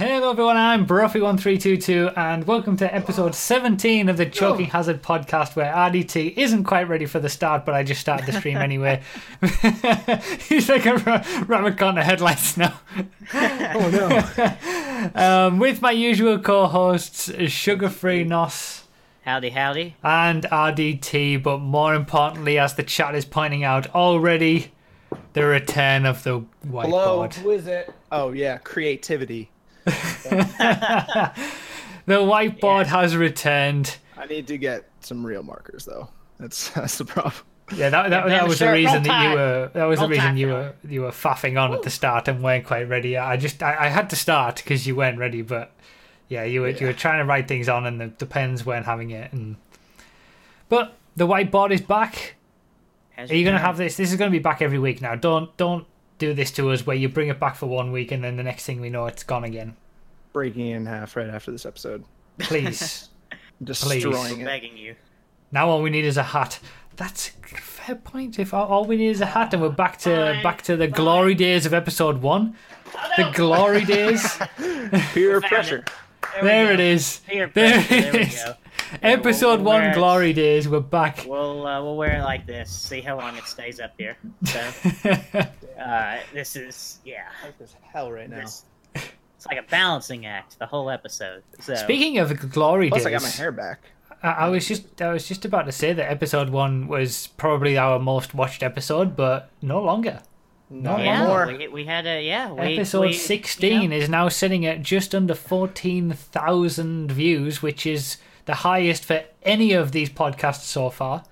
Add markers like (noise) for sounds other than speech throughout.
Hello everyone, I'm Broughy1322 and welcome to episode 17 of the Choking Hazard podcast where RDT isn't quite ready for the start but I just started the stream anyway. (laughs) He's like a ra- rabbit caught headlights now. (laughs) Oh no. (laughs) Um, with my usual co-hosts Sugar Free Nos Howdy, howdy. and RDT but more importantly as the chat is pointing out already the return of the Hello, whiteboard. who is it? Oh yeah, creativity. (laughs) The whiteboard has returned. I need to get some real markers though. That's that's the problem. Yeah, that, that, that man, was the reason roll that you were that was the reason tide, you were you were faffing on at the start and weren't quite ready. I just I, I had to start because you weren't ready, but yeah, you were you were trying to write things on and the, the pens weren't having it. And but the whiteboard is back. How's Are you your going to have this? This is going to be back every week now. Don't don't do this to us where you bring it back for one week and then the next thing we know it's gone again. Breaking in half right after this episode. Please. (laughs) Destroying We're it. begging you. now all we need is a hat. That's a fair point. If all, all we need is a hat and we're back to Fine, back to the glory days of episode one. The glory days. (laughs) Peer pressure. we There go. it is. Peer There pressure, it there we go. Episode we'll one, wear it. glory days. We're back. We'll uh, we'll wear it like this. See how long it stays up here. So, (laughs) uh, this is yeah. Like this hell right now. This, it's like a balancing act. The whole episode. So Speaking of glory Plus, days, I got my hair back. I, I was just I was just about to say that episode one was probably our most watched episode, but no longer. No yeah, more. we, we had a yeah. We, Episode we, sixteen you know, is now sitting at just under fourteen thousand views, which is the highest for any of these podcasts so far.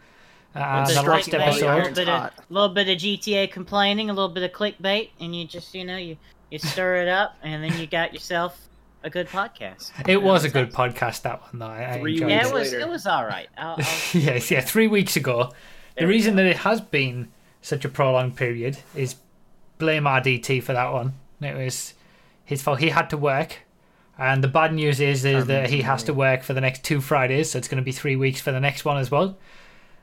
Uh, the the last clickbait, episode. A little bit, of, hot. little bit of GTA complaining, a little bit of clickbait, and you just you know you you stir it up, and then you got yourself a good podcast. It was a good podcast, that one though. I, I Three enjoyed Yeah, weeks it was later. it was all right. I'll, I'll, (laughs) yes, yeah, three weeks ago. The There we reason that it has been such a prolonged period is blame RDT for that one. It was his fault. He had to work. And the bad news is, is that he has to work for the next two Fridays, so it's going to be three weeks for the next one as well.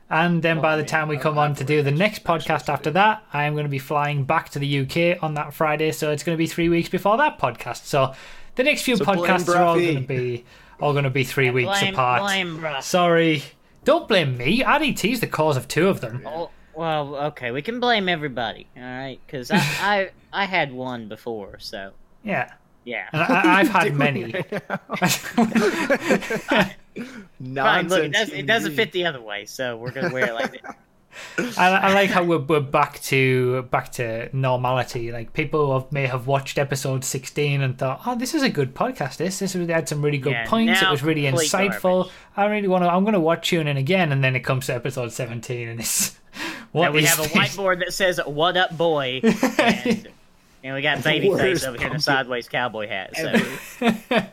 And then by the time we come on to to do the next next podcast after that, I am going to be flying back to the UK on that Friday, so it's going to be three weeks before that podcast. So the next few So podcasts are all going to be all going to be three weeks blame, apart. Blame. Sorry. Don't blame me. RDT's the cause of two of them. Oh, well, okay, we can blame everybody, all right? Because I, I I had one before, so Yeah. Yeah. And I, I've had (laughs) many. (laughs) Fine, look, it, does, it doesn't fit the other way, so we're gonna wear it like that. (laughs) I, I like how we're, we're back to back to normality. Like people have, may have watched episode sixteen and thought, "Oh, this is a good podcast. This this really had some really good Yeah, points. It was really insightful. garbage. I really want to. I'm going to watch tune in again." And then it comes to episode seventeen, and it's what and we is have a whiteboard that says "What up, boy," and, and we got babyface worst over here in a sideways cowboy hat. So (laughs) yeah,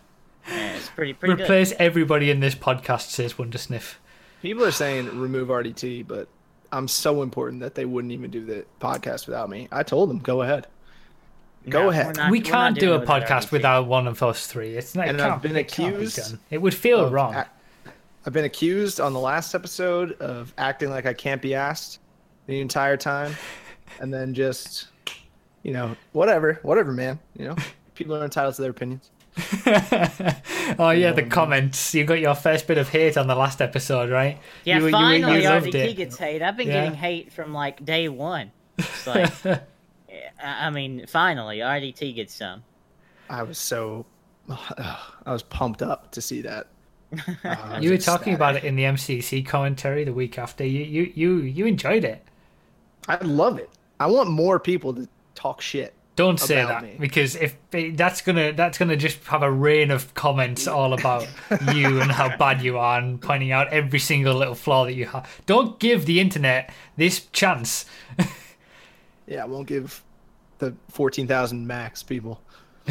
it's pretty pretty good. Replace everybody in this podcast says Wondersniff. People are saying remove RDT, but I'm so important that they wouldn't even do the podcast without me. I told them, go ahead. Go No, ahead. we're not- we can't do a without podcast RDT. without one of us three. It's not. it And can't- I've been it can't be accused. It would feel of wrong. ac- I've been accused on the last episode of acting like I can't be asked the entire time, and then just, you know, whatever, whatever, man. You know, (laughs) people are entitled to their opinions. (laughs) oh yeah, the comments. You got your first bit of hate on the last episode, right? Yeah, you, you- finally you loved RDT it. gets hate. I've been Yeah. getting hate from like day one. It's like, (laughs) I I mean, finally RDT gets some. I was so, I was pumped up to see that. Uh, You were talking about it in the MCC commentary the week after. You you you you enjoyed it. I love it. I want more people to talk shit. Don't say About that me. because if that's gonna that's gonna just have a rain of comments all about (laughs) you and how bad you are and pointing out every single little flaw that you have. Don't give the internet this chance. (laughs) Yeah, I won't give the fourteen thousand max people. (laughs)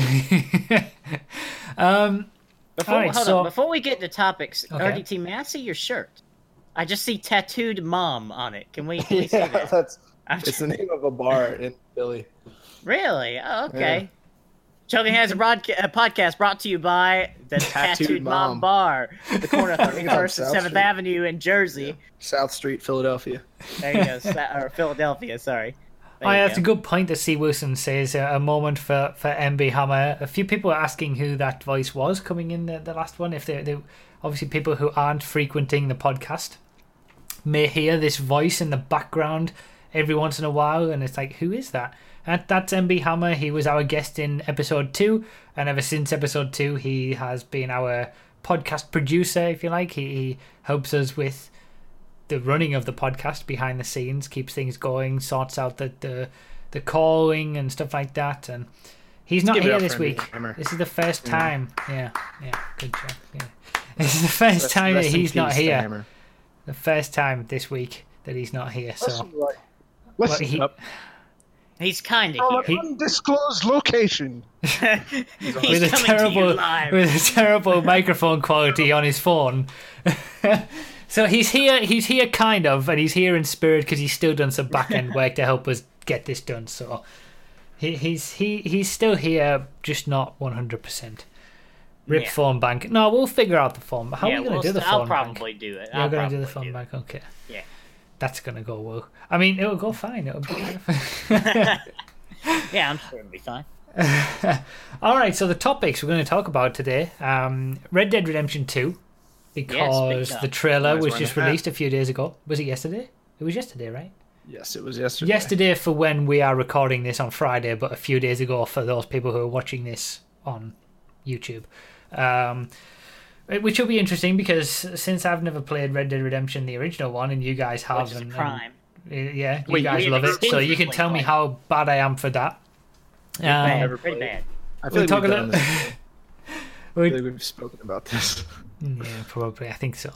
um, Before, Alright, hold so- on, before we get to topics, Okay. RDT, may I see your shirt? I just see tattooed mom on it. Can we, can we see yeah, that? that's I'm it's the name of a bar in Philly. Really? Oh, okay. Choking has a, broadca- a podcast brought to you by the Tattooed, Tattooed Mom. Mom. Bar, the corner (laughs) of think on 31st and 7th Street. Avenue in Jersey. South Street, Philadelphia. There you go, (laughs) Sa- or Philadelphia. Sorry. There oh, yeah, that's go. a good point that C. Wilson says. Uh, a moment for, for MB Hammer. A few people are asking who that voice was coming in the, the last one. If they, they obviously people who aren't frequenting the podcast may hear this voice in the background every once in a while, and it's like, who is that? And that's MB Hammer. He was our guest in episode two, and ever since episode two, he has been our podcast producer, if you like. He, he helps us with the running of the podcast behind the scenes, keeps things going, sorts out the the, the calling and stuff like that. And he's not give it here this week. Hammer. This is the first time. Yeah, yeah, good job. Yeah. (laughs) This is the first Rest- time that rest in he's not here. Hammer. The first time this week that he's not here. So Listen, Listen, he, Up. He's kind from of an he- undisclosed location. (laughs) He's with a coming to you terrible live. with a terrible microphone quality on his phone. (laughs) so he's here. He's here, kind of, and he's here in spirit because he's still done some back end (laughs) work to help us get this done. So he, he's he he's still here, just not one hundred percent. Rip Yeah. phone bank. No, we'll figure out the phone. How yeah, are we going to we'll do the st- phone I'll bank? probably do it. You're going to do the probably phone bank, okay? Yeah. That's going to go well. I mean, it'll go fine. It'll be. (laughs) Yeah, I'm sure it'll be fine. (laughs) All right, so the topics we're going to talk about today: um, Red Dead Redemption Two, because speak up. the trailer was just and a half. released a few days ago. Was it yesterday? It was yesterday, right? Yes, it was yesterday. Yesterday for when we are recording this on Friday, but a few days ago for those people who are watching this on YouTube. Um, which will be interesting because since I've never played Red Dead Redemption, the original one, and you guys have, Which is a and, and crime. uh, yeah, you Wait, guys we love it. So you can tell me how bad I am for that. Um, bad, pretty bad. I We'll feel talk like a we've, little. done this. (laughs) I we- feel like we've spoken about this. (laughs) Yeah, probably. I think so.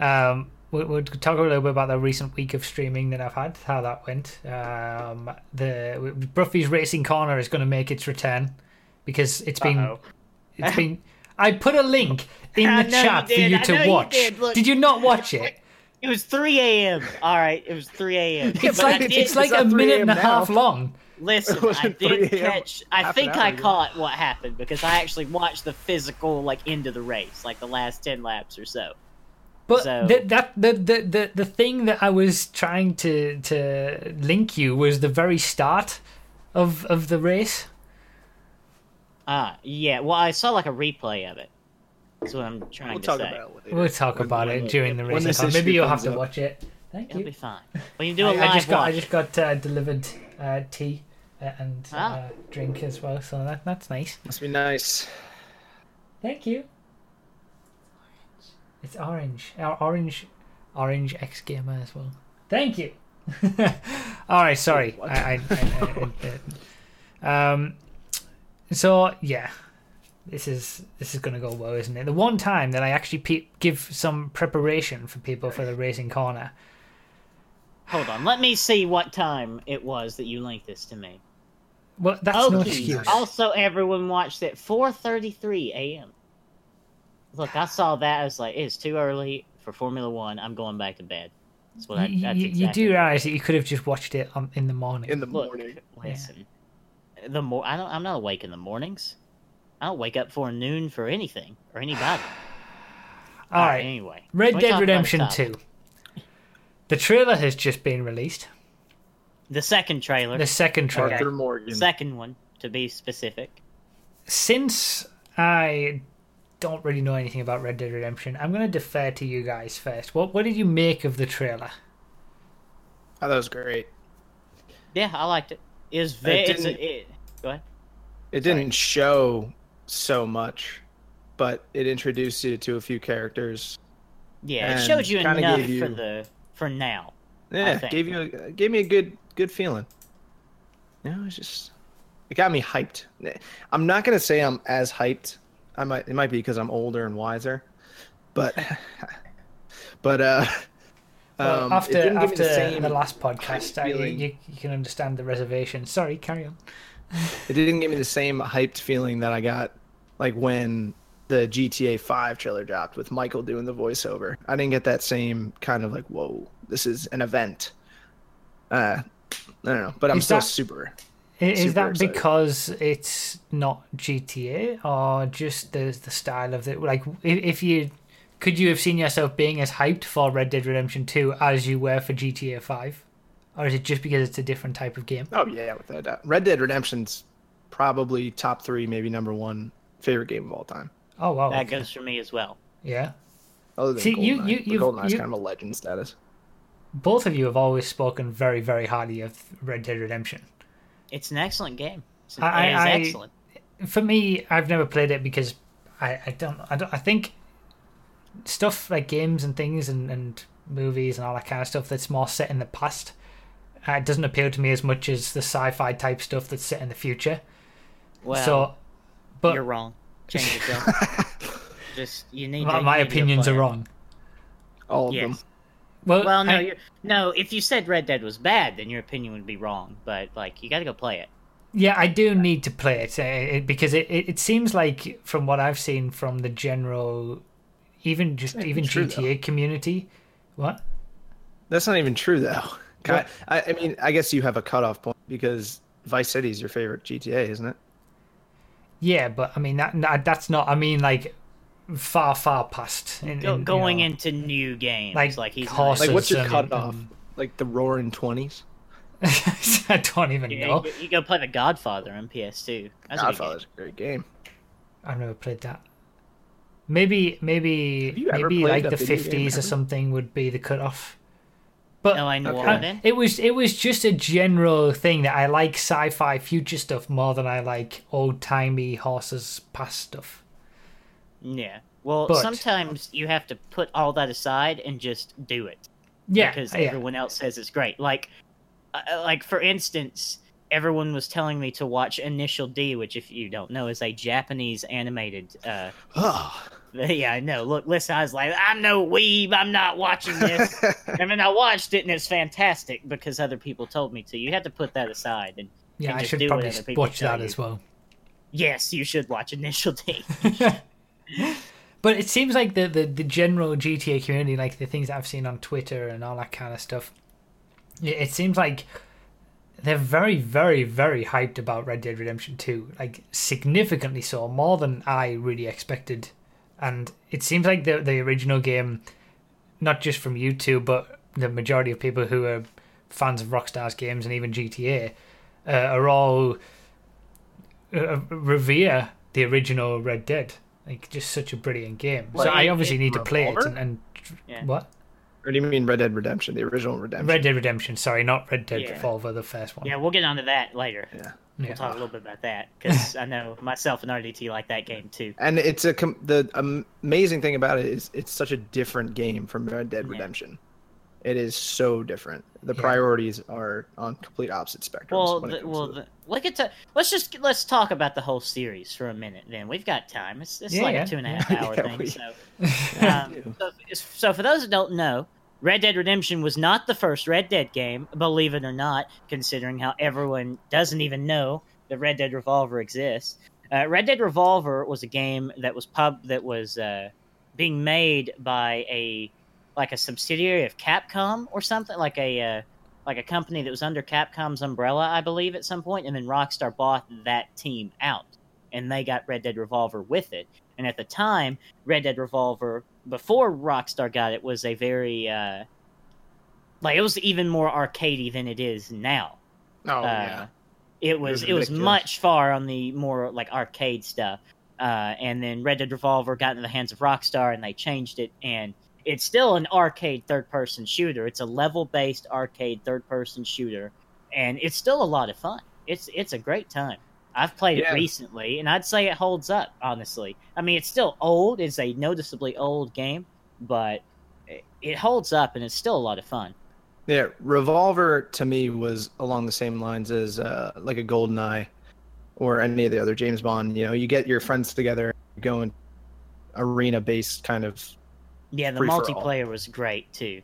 Um, we'll, we'll talk a little bit about the recent week of streaming that I've had, how that went. Um, the Broughy's Racing Corner is going to make its return because it's been Uh-oh. it's been. (laughs) I put a link in I the know you chat for you I know to you watch. did. Look. you not (laughs) watch it? It was 3 a.m. All right, it was 3 a.m. It's But I like did- it's like a minute and a half long. Listen, (laughs) I did catch. I think I ago. caught what happened because I actually watched the physical like end of the race, like the last 10 laps or so. But So- the, that the, the the the thing that I was trying to to link you was the very start of of the race. Ah, yeah. Well, I saw like a replay of it. That's what I'm trying We'll to talk say. about it later. We'll talk When- about when it during the when race. this Maybe you'll have to up. watch it. Thank It'll you. be fine. Well, you (laughs) do a I, live I just got I just got uh, delivered uh, tea uh, and Ah. uh, drink as well, so that that's nice. Must be nice. Thank you. It's orange. Our orange, orange X gamer as well. Thank you. (laughs) All right, sorry. I, I, I, I- I- um. So yeah, this is this is gonna go well, isn't it? The one time that I actually pe- give some preparation for people for the racing corner. Hold on. Let me see what time it was that you linked this to me. Well, that's oh, no excuse. Also, everyone watched at 4:33 a.m. Look, I saw that. I was like, it's too early for Formula One. I'm going back to bed. That's what I. you, That's you- you do realize that you could have just watched it on, in the morning. In the Look, morning. listen. The more I don't, I'm not awake in the mornings. I don't wake up for noon for anything or anybody. (sighs) All right. Anyway, Red Dead Redemption 2. The trailer has just been released. The second trailer. The second trailer. Arthur Morgan. second one, to be specific. Since I don't really know anything about Red Dead Redemption, I'm going to defer to you guys first. What what did you make of the trailer? Oh, that was great. Yeah, I liked it. It very. It's didn't- it, go ahead. It didn't show so much, but it introduced you to a few characters. Yeah, it showed you enough you- for the for now. Yeah, gave you a, gave me a good good feeling. You know, it's just it got me hyped. I'm not gonna say I'm as hyped. I might it might be because I'm older and wiser, but (laughs) but uh. Well, um, after didn't give me after the the, last podcast, I, you, you, can understand the reservation. Sorry, carry on. it didn't give me the same hyped feeling that I got like when the GTA 5 trailer dropped with Michael doing the voiceover. I didn't get that same kind of like, whoa, this is an event. Uh, I don't know, but I'm Is still that- super. Is Super that excited. because it's not GTA or just the the style of it? Like, if, if you could you have seen yourself being as hyped for Red Dead Redemption 2 as you were for GTA 5? or is it just because it's a different type of game? Oh yeah, without a doubt. Red Dead Redemption's probably top three, maybe number one favorite game of all time. Oh wow, That okay. goes for me as well. yeah. Other than See, you- GoldenEye. you- But you've- GoldenEye's you- kind of a legend status. Both of you have always spoken very, very highly of Red Dead Redemption. It's an excellent game. It's, I- it is I- excellent. For me, I've never played it because I, I don't I don't I think stuff like games and things and, and movies and all that kind of stuff that's more set in the past. Uh, it doesn't appeal to me as much as the sci-fi type stuff that's set in the future. Well, so, but you're wrong. Change it, Joe. (laughs) Just you need. my, to, my need opinions are wrong. All of Yes. them. Well, Well, no, I- you're, no. If you said Red Dead was bad, then your opinion would be wrong. But like, you got to go play it. Yeah, I do need to play it, uh, it because it, it, it seems like from what I've seen from the general, even just Not even true, GTA community. What? That's not even true though. (laughs) What? I, I mean, I guess you have a cutoff point because Vice City is your favorite GTA, isn't it? Yeah, but I mean that, that that's not. I mean like far far past. In, Go, in, you going know, into new games, like like, he's. Like, what's your cutoff? and- Like the Roaring Twenties? (laughs) I don't even Yeah, know. you, go- you go play the Godfather on PS2. That's a. Godfather's a great game. I've never played that. Maybe maybe Have you ever maybe like the video game fifties or something would be the cutoff. But No, I know Okay. all it was it was just a general thing that I like sci-fi future stuff more than I like old timey horses past stuff. Yeah. Well, But- sometimes you have to put all that aside and just do it. Yeah, because yeah. everyone else says it's great. Like, uh, like for instance, everyone was telling me to watch Initial D, which, if you don't know, is a Japanese animated. Uh, Oh. (laughs) yeah, I know. Look, listen, I was like, I'm no weeb. I'm not watching this. (laughs) and then I watched it, and it's fantastic because other people told me to. You have to put that aside. And yeah, and I just should do probably whatever people watch that you. as well. yes, you should watch Initial D. (laughs) But it seems like the, the, the general GTA community, like the things that I've seen on Twitter and all that kind of stuff, it, it seems like they're very, very, very hyped about Red Dead Redemption 2. Like, significantly so, more than I really expected. And it seems like the, the original game, not just from YouTube, but the majority of people who are fans of Rockstar's games and even GTA, uh, are all uh, revere the original Red Dead. Like, just such a brilliant game. Well, so I obviously need to play it. And, and Yeah. what? Or do you mean Red Dead Redemption, the original Redemption? Red Dead Redemption. Sorry, not Red Dead Yeah. Revolver, the first one. yeah, we'll get onto that later. Yeah. Yeah. We'll talk a little bit about that because I know myself and RDT like that game too. And it's a com- the am- amazing thing about it is it's such a different game from Red Dead Yeah. Redemption. It is so different. The Yeah. priorities are on complete opposite spectrums. Well, the, well, the, look at the, let's just let's talk about the whole series for a minute. Then we've got time. It's, it's Yeah, like yeah. a two and a (laughs) half hour Yeah, thing. we- So, (laughs) um, so, so for those that don't know, Red Dead Redemption was not the first Red Dead game, believe it or not. Considering how everyone doesn't even know that Red Dead Revolver exists. Uh, Red Dead Revolver was a game that was pub that was uh, being made by a like a subsidiary of Capcom or something like a uh, like a company that was under Capcom's umbrella, I believe, at some point, and then Rockstar bought that team out, and they got Red Dead Revolver with it. And at the time, Red Dead Revolver, before Rockstar got it, was a very uh, like it was even more arcadey than it is now. oh Uh, yeah, It was was it was much far on the more like arcade stuff. Uh, and then Red Dead Revolver got into the hands of Rockstar, and they changed it, and it's still an arcade third-person shooter. It's a level-based arcade third-person shooter, and it's still a lot of fun. It's it's a great time. I've played Yeah. it recently, and I'd say it holds up. Honestly, I mean, it's still old. It's a noticeably old game, but it, holds up, and it's still a lot of fun. yeah. Revolver to me was along the same lines as uh, like a GoldenEye or any of the other James Bond. You know, you get your friends together, go in arena-based kind of. Yeah, the Free for all. multiplayer was great too.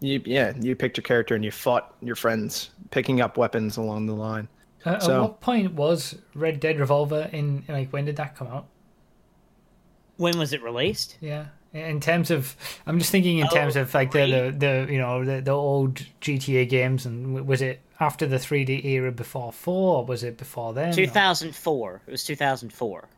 You, yeah, you picked your character and you fought your friends, picking up weapons along the line. Uh, So- At what point was Red Dead Revolver in? Like, when did that come out? When was it released? Yeah, in terms of, I'm just thinking in Oh, terms of like the, the the you know the the old GTA games, and was it after the 3D era before four, or was it before then? or- 2004. It was 2004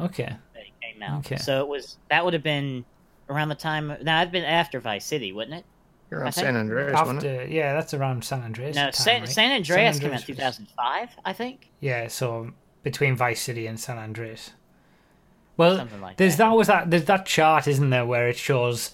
Okay, that it came out. Okay. So it was that would have been around the time. Now it'd been after Vice City, wouldn't it? You're on San Andreas, wasn't it? After yeah, that's around San Andreas. No, time, San, right? San Andreas came out 2005, I think. Yeah, so between Vice City and San Andreas. Well, like there's that. that was that there's that chart, isn't there, where it shows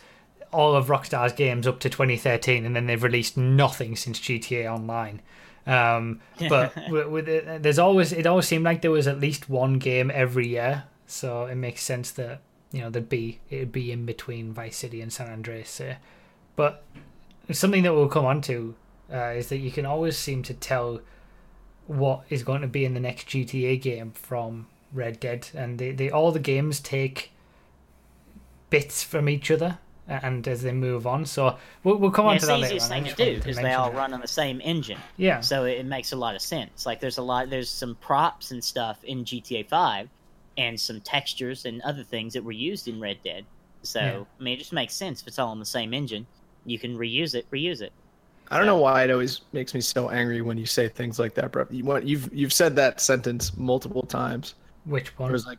all of Rockstar's games up to 2013, and then they've released nothing since GTA Online. Um, (laughs) but with, with it, there's always it always seemed like there was at least one game every year, so it makes sense that you know there'd be it'd be in between Vice City and San Andreas. Uh, but something that we'll come on to uh, is that you can always seem to tell what is going to be in the next GTA game from Red Dead, and they, they all the games take bits from each other, and as they move on, so we'll, we'll come Yeah, on to the that later. easiest on. I thing to do because they all that. run on the same engine. Yeah, So it, it makes a lot of sense. Like there's a lot, there's some props and stuff in GTA 5, and some textures and other things that were used in Red Dead. So Yeah. I mean, it just makes sense if it's all on the same engine. You can reuse it, reuse it. I don't know why it always makes me so angry when you say things like that, bro. You, want- you've you've said that sentence multiple times. which one? Where it's like,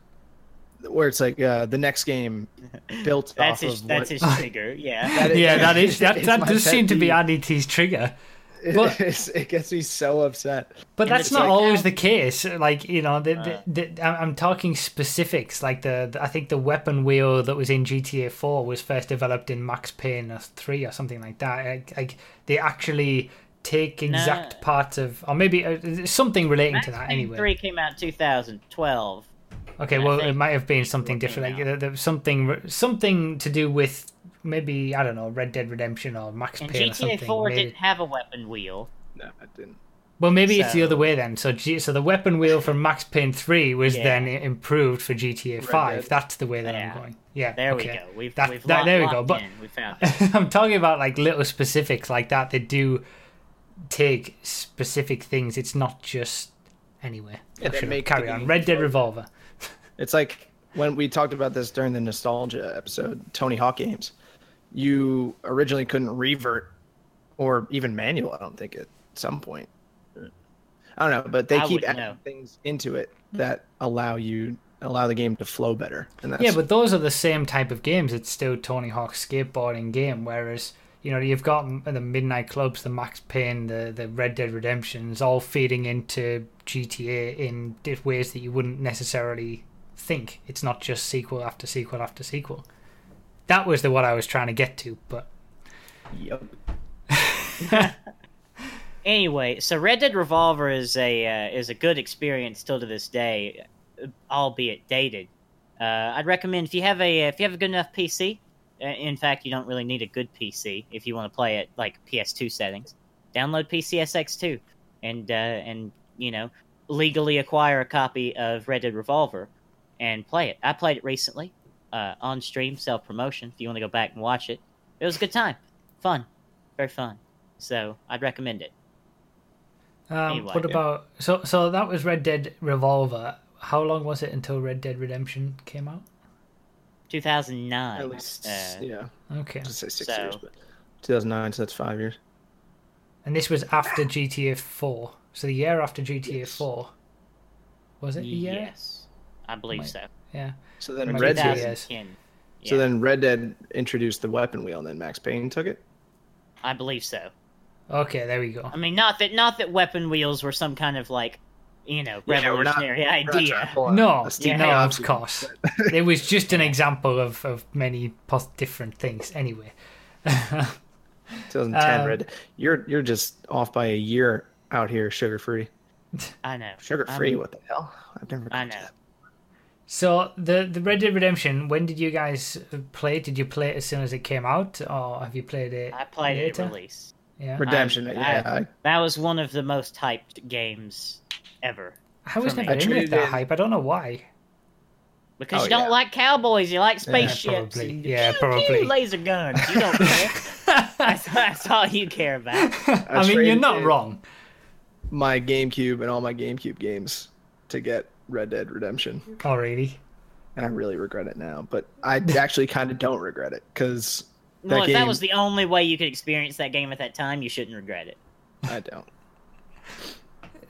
where it's like uh, the next game (laughs) built That's off his, of that's what, his trigger. Yeah. That is- (laughs) yeah, that is that, that (laughs) does seem to be peeve. RDT's trigger. But- (laughs) It's- it gets me so upset. But And that's not like always how- the case. Like you know, the, Uh. the, the, I'm I'm talking specifics. Like the, the I think the weapon wheel that was in GTA 4 was first developed in Max Payne 3 or something like that. Like, like they actually take exact No. parts of, or maybe uh, something relating Max to that. Payne Anyway, 3 came out in 2012. okay. I Well, it might have been something different. Like out. there, there was something something to do with maybe I don't know Red Dead Redemption or Max And Payne or something. GTA 4 made didn't have a weapon wheel. No, I didn't. Well, maybe it's the other way then. So, G- so the weapon wheel from Max Payne Three was Yeah. then improved for GTA Five. Dead. That's the way that Yeah. I'm going. Yeah, There we go. We've, That- we've that- locked, there we go. But- We found. (laughs) I'm talking about like little specifics like that. They do take specific things. It's not just anyway. Yeah, they should've- make carry on. Red Dead. Revolver. (laughs) It's like when we talked about this during the nostalgia episode, Tony Hawk games. You originally couldn't revert or even manual. I don't think at some point. I don't know, but they I keep adding know. things into it hmm. that allow you allow the game to flow better. And that's Yeah, but those are the same type of games. It's still Tony Hawk's skateboarding game, whereas you know you've got the Midnight Clubs, the Max Payne, the the Red Dead Redemptions, all feeding into GTA in ways that you wouldn't necessarily think. It's not just sequel after sequel after sequel. That was the what I was trying to get to, but Yep. (laughs) Anyway, so Red Dead Revolver is a uh, is a good experience still to this day, albeit dated. Uh, I'd recommend if you have a if you have a good enough PC. uh, In fact, you don't really need a good PC if you want to play it like PS2 settings. Download PCSX2 and uh, and you know legally acquire a copy of Red Dead Revolver and play it. I played it recently uh, on stream, self promotion. If you want to go back and watch it, it was a good time, fun, very fun. So I'd recommend it. um, Anyway. what about so so that was Red Dead Revolver. How long was it until Red Dead Redemption came out? 2009. At least, uh, yeah. Okay, Just say six so- years, but 2009, so that's five years. and this was after GTA Four, so the year after GTA Yes. Four. Was it the year? Yes, I believe Might- so. Yeah. So then Red Dead. 2010. So then Red Dead introduced the weapon wheel, and then Max Payne took it. I believe so. Okay, there we go. I mean, not that not that weapon wheels were some kind of like, you know, Yeah, we're not- revolutionary We're not idea. No, a Steve no, of course. it was just an example of, of many pos- different things. Anyway, (laughs) 2010 Um, Red. You're you're just off by a year out here, sugar free. I know. Sugar free? I'm- What the hell? I've never. I know. that. So the the Red Dead Redemption. When did you guys play? it? Did you play it as soon as it came out, or have you played it? I played it at release. Yeah. Redemption. I- yeah, I- I, That was one of the most hyped games ever. I was never I in with that hype. I don't know why. Because Oh, you don't yeah. like cowboys, you like spaceships. probably. and Yeah, pew, probably. pew, laser guns. You don't care. (laughs) that's, that's all you care about. I, mean, you're not wrong. My GameCube and all my GameCube games to get Red Dead Redemption, really? and I really regret it now. But I (laughs) actually kind of don't regret it because Well, that if that was the only way you could experience that game at that time, you shouldn't regret it. I don't.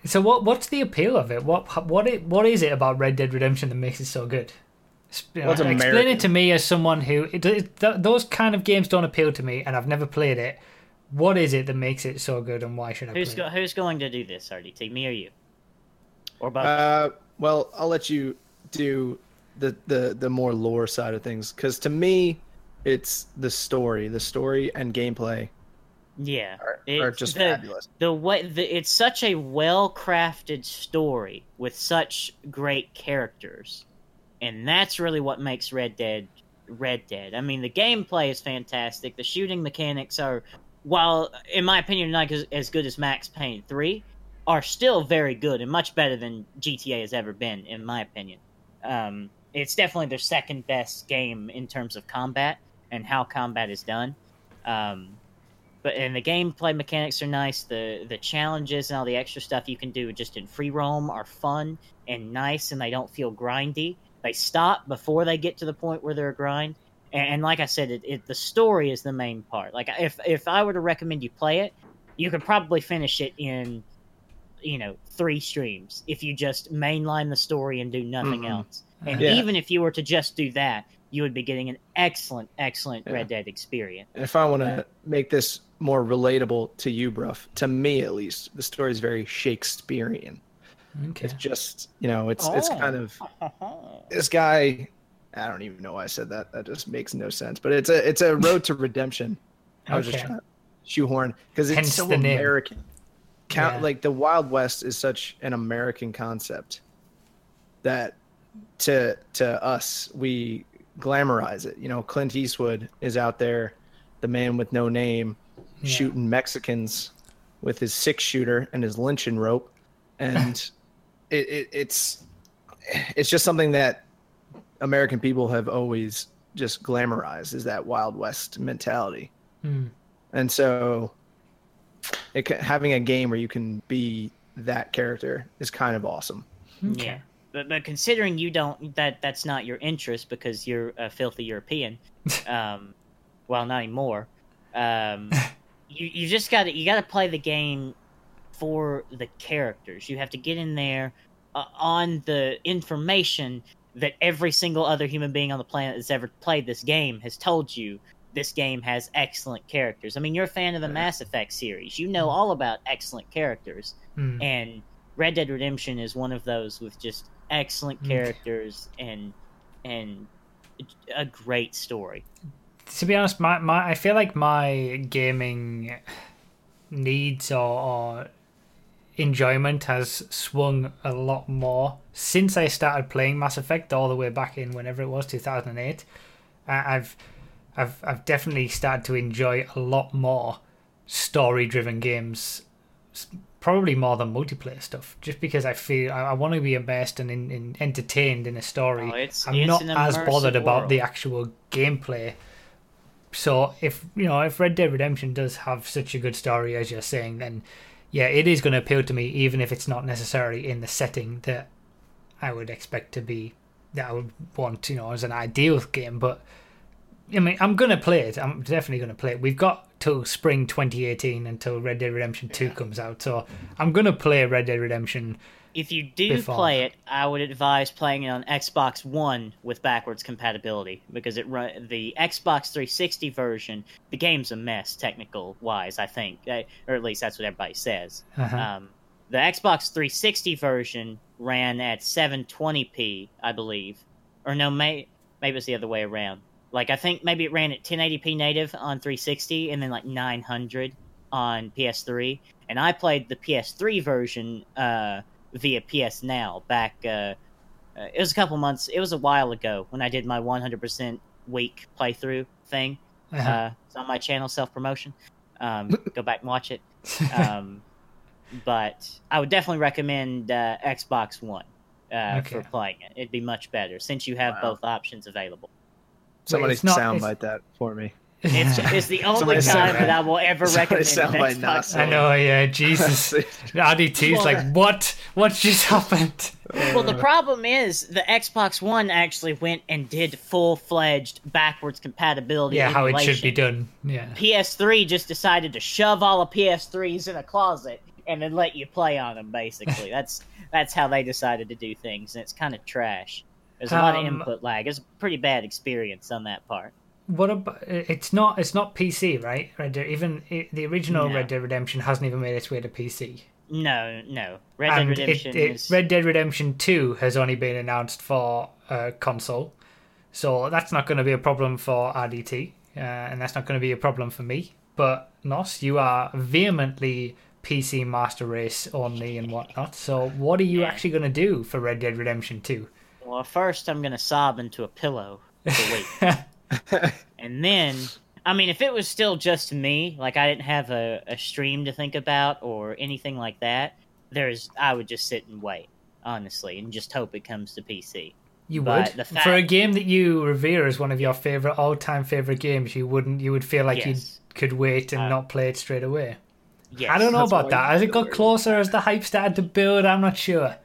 So what what's the appeal of it? What what it, what is it about Red Dead Redemption that makes it so good? Sp- Well, explain American. it to me as someone who it, it, th- those kind of games don't appeal to me, and I've never played it. what is it that makes it so good, and why should I Who's play? go- who's going to do this, RDT? Me or you? Or both? Uh, well, I'll let you do the the the more lore side of things because to me, it's the story, the story and gameplay yeah. are, It- are just the- fabulous. the way the, it's such a well crafted story with such great characters and that's really what makes red dead red dead i mean the gameplay is fantastic the shooting mechanics are while in my opinion not as, as good as max payne 3 are still very good and much better than gta has ever been in my opinion um, it's definitely their second best game in terms of combat and how combat is done um, but and the gameplay mechanics are nice. The the challenges and all the extra stuff you can do just in free roam are fun and nice, and they don't feel grindy. They stop before they get to the point where they're a grind. And, and like I said, it, it, the story is the main part. Like if if I were to recommend you play it, you could probably finish it in you know three streams if you just mainline the story and do nothing Mhm. else. And Yeah. even if you were to just do that, you would be getting an excellent, excellent Yeah. Red Dead experience. And if I want to make this more relatable to you, Bruff, to me at least, the story is very Shakespearean. Okay. It's just you know, it's it's Oh. kind of (laughs) this guy. I don't even know why I said that. That just makes no sense. But it's a it's a road to redemption. I was just trying to shoehorn because it's Hence so American. name. Count Yeah. like the Wild West is such an American concept that to to us we glamorize it. You know, Clint Eastwood is out there, the man with no name, Yeah. shooting Mexicans with his six shooter and his lynching rope, and (laughs) it, it, it's it's just something that American people have always just glamorized is that Wild West mentality, Hmm. and so it, having a game where you can be that character is kind of awesome. Okay. Yeah, but but considering you don't that that's not your interest because you're a filthy European, (laughs) um, well not anymore. Um, (laughs) you you just got to you got to play the game for the characters. You have to get in there uh, on the information that every single other human being on the planet that's ever played this game has told you. This game has excellent characters. I mean, you're a fan of the. Mass Effect series. You know all about excellent characters Hmm. and Red Dead Redemption is one of those with just excellent Mm. characters and and a great story. to be honest, my, my I feel like my gaming needs or, or enjoyment has swung a lot more since I started playing Mass Effect all the way back in whenever it was 2008. I- I've I've I've definitely started to enjoy a lot more story-driven games, probably more than multiplayer stuff. Just because I feel I, I want to be immersed and in, in, entertained in a story. Oh, it's- I'm it's not as bothered immersive about the actual gameplay. So if you know if Red Dead Redemption does have such a good story as you're saying, then yeah, it is going to appeal to me, even if it's not necessarily in the setting that I would expect to be that I would want, you know, as an ideal game. But I mean, I'm going to play it. I'm definitely going to play it. We've got till spring 2018 until Red Dead Redemption 2 comes out, so I'm going to play Red Dead Redemption. If you do Before. play it, I would advise playing it on Xbox One with backwards compatibility because it run the Xbox 360 version. The game's a mess, technical wise. I think, Eh, or at least that's what everybody says. Uh-huh. Um, the Xbox 360 version ran at 720p, I believe, or no, may, maybe it's the other way around. Like I think maybe it ran at 1080p native on 360, and then like 900 on PS3. And I played the PS3 version uh, via PS Now back. Uh, uh, it was a couple months. It was a while ago when I did my 100% week playthrough thing. Uh-huh. Uh, it's on my channel, self promotion. Um, (laughs) go back and watch it. (laughs) Um, but I would definitely recommend uh, Xbox One uh, for playing it. It'd be much better since you have Wow. both options available. Somebody it's not- soundbite that for me. It's, (laughs) it's the only time sound- that I will ever somebody recommend an soundbite Xbox not One. I know, yeah, Jesus. (laughs) RDT's like, uh, what? What just happened? Well, the problem is the Xbox One actually went and did full fledged backwards compatibility. Yeah, how it should be done. Yeah. PS3 just decided to shove all the PS3s in a closet and then let you play on them. Basically, (laughs) that's that's how they decided to do things, and it's kind of trash. There's a lot of Um, input lag. It's a pretty bad experience on that part. what about? It's not. It's not PC, right? Red Dead, even i- the original No. Red Dead Redemption hasn't even made its way to PC. No, no. Red Dead and Redemption it, it, is Red Dead Redemption Two has only been announced for uh, console, so that's not going to be a problem for RDT, uh, and that's not going to be a problem for me. But Nos, you are vehemently PC Master Race only and whatnot. So what are you Yeah. actually going to do for Red Dead Redemption Two? Well. First, I'm gonna sob into a pillow for weeks, (laughs) and then, I mean, if it was still just me, like I didn't have a, a stream to think about or anything like that, there's I would just sit and wait, honestly, and just hope it comes to PC. You But would the for a game that you revere as one of your favorite all-time favorite games. You wouldn't. You would feel like you could wait and Uh, not play it straight away. Yes. I don't know about that. you As it got closer, as the hype started to build, I'm not sure.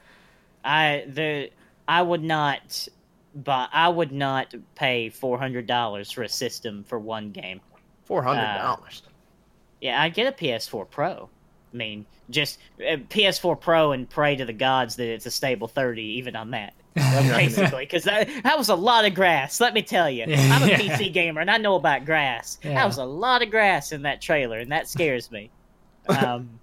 I the I would not, but I would not pay four hundred dollars for a system for one game. Four hundred dollars. Yeah, I'd get a PS4 Pro. I mean, just uh, PS4 Pro and pray to the gods that it's a stable 30 even on that. (laughs) Basically, because that, that was a lot of grass. Let me tell you, I'm a (laughs) Yeah. PC gamer and I know about grass. Yeah. That was a lot of grass in that trailer, and that scares me. (laughs) Um,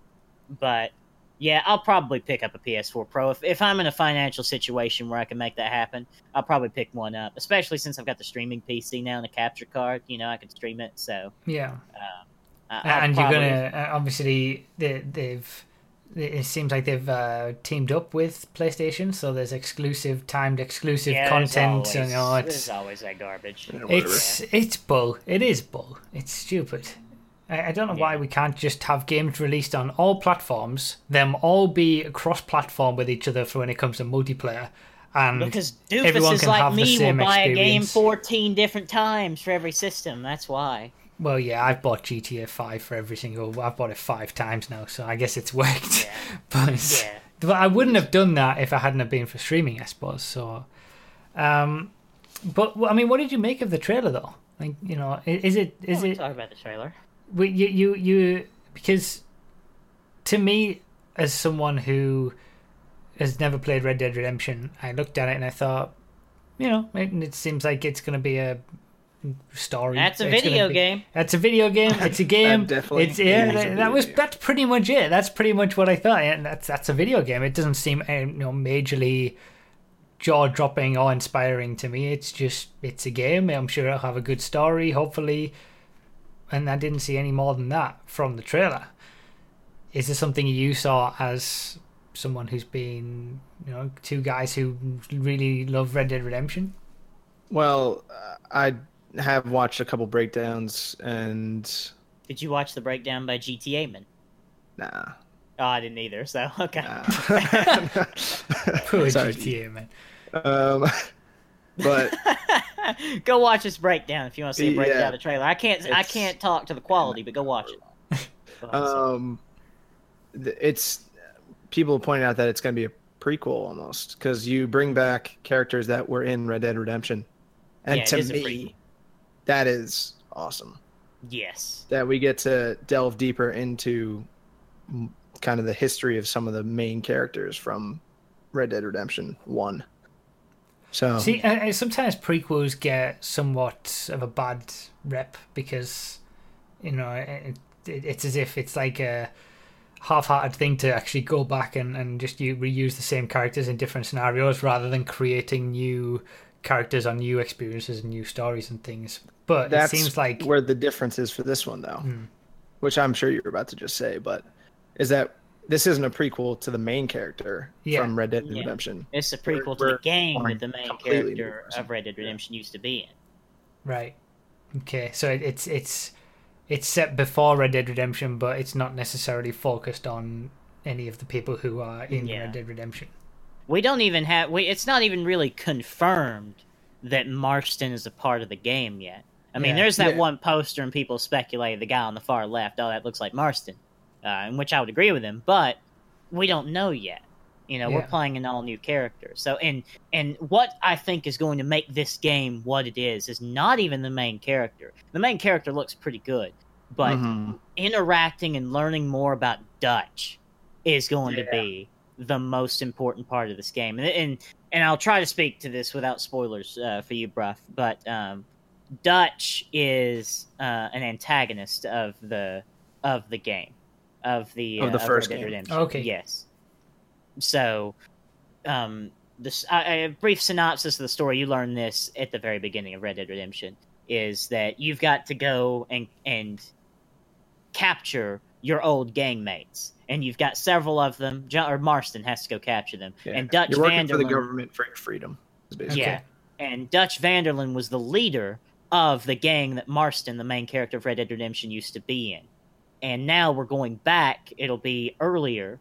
but yeah, I'll probably pick up a PS4 Pro if if I'm in a financial situation where I can make that happen. I'll probably pick one up, especially since I've got the streaming PC now and a capture card. You know, I can stream it. So, Yeah, uh, I'll and probably- you're gonna uh, obviously they, they've. It seems like they've uh, teamed up with PlayStation, so there's exclusive, timed exclusive Yeah, there's content, always, and you know, there's it's always that garbage. Yeah, it's it's bull. It is bull. It's stupid. I, don't know why we can't just have games released on all platforms, them all be cross-platform with each other for when it comes to multiplayer, and Because doofuses can like have me will buy a game 14 different times for every system. That's why. Well, yeah, I've bought GTA Five for every single. I've bought it five times now, so I guess it's (laughs) worked. Yeah. (laughs) but, Yeah. but I wouldn't have done that if I hadn't have been for streaming, I suppose. So, um, but I mean, what did you make of the trailer though? Like, you know, is it is we it talk about the trailer? We- you you you because to me, as someone who has never played Red Dead Redemption, I looked at it and I thought, you know, it, it seems like it's going to be a story. That's a It's video be- game. That's a video game. It's a (laughs) game. definitely it's yeah. That, that was game. that's pretty much it. That's pretty much what I thought. And that's that's a video game. It doesn't seem uh, you know majorly jaw dropping or inspiring to me. It's just it's a game. I'm sure it'll have a good story. Hopefully, and I didn't see any more than that from the trailer. Is this something you saw as someone who's been you know two guys who really love Red Dead Redemption? Well, uh, I have watched a couple breakdowns, and Did you watch the breakdown by GTA Man? nah. Oh, I didn't either. So okay. nah. (laughs) Poor Sorry. GTA man. um, but (laughs) go watch this breakdown if you want to see a breakdown Yeah. of the trailer. I can't. I can't talk to the quality, but go watch it. Go (laughs) um, it's people pointed out that it's going to be a prequel almost because you bring back characters that were in Red Dead Redemption, and Yeah, to is a prequel. me, that is awesome. yes. That we get to delve deeper into kind of the history of some of the main characters from Red Dead Redemption One. So See, uh, uh, sometimes prequels get somewhat of a bad rep because, you know, it, it, it's as if it's like a half-hearted thing to actually go back and, and just you reuse the same characters in different scenarios rather than creating new characters on new experiences and new stories and things. But that's it seems like where the difference is for this one, though, Hmm. which I'm sure you're about to just say, but is that this isn't a prequel to the main character Yeah. from Red Dead Yeah. Redemption. It's a prequel to we're the game that the main character of Red Dead Redemption used to be in. Right. Okay, so it's it's it's set before Red Dead Redemption, but it's not necessarily focused on any of the people who are in Yeah. Red Dead Redemption. We don't even have. We, it's not even really confirmed that Marston is a part of the game yet. I mean, Yeah. there's that Yeah. one poster, and people speculate the guy on the far left. Oh, that looks like Marston, uh, in which I would agree with him. But we don't know yet. You know, we're playing an all new character. So, and and what I think is going to make this game what it is is not even the main character. The main character looks pretty good, but Mhm. interacting and learning more about Dutch is going to be the most important part of this game. And and, and I'll try to speak to this without spoilers uh, for you, Bruff. But um, Dutch is uh, an antagonist of the of the game of the Of the uh, first Red Dead game. Redemption. Okay. Yes. So, um, this uh, a brief synopsis of the story. You learn this at the very beginning of Red Dead Redemption is that you've got to go and and capture your old gang mates, and you've got several of them. John, or Marston has to go capture them, Yeah. and Dutch You're working for the government for your freedom. basically- yeah. And Dutch van der Linde was the leader of the gang that Marston, the main character of Red Dead Redemption, used to be in. And now we're going back, it'll be earlier,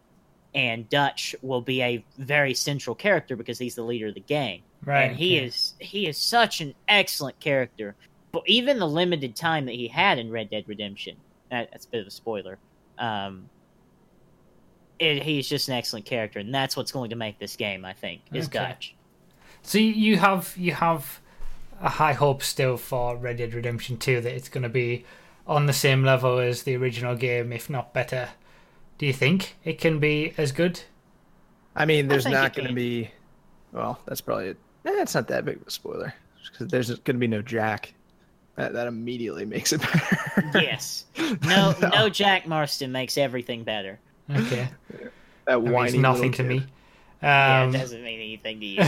and Dutch will be a very central character because he's the leader of the gang. Right. and he okay. is he is such an excellent character. But even the limited time that he had in Red Dead Redemption, that, that's a bit of a spoiler. Um, it, he's just an excellent character, and that's what's going to make this game, I think, is Okay. Dutch. So you- you have you have a high hope still for Red Dead Redemption 2 that it's going to be on the same level as the original game, if not better. Do you think it can be as good? I mean, there's think not going to be. Well, that's probably. It. Eh, it's not that big of a spoiler because there's going to be no Jack. That, that immediately makes it (laughs) better. yes. (laughs) No, no. Jack Marston makes everything better. Okay, (laughs) that that means nothing to kid. me. yeah, Um, it doesn't mean anything to you.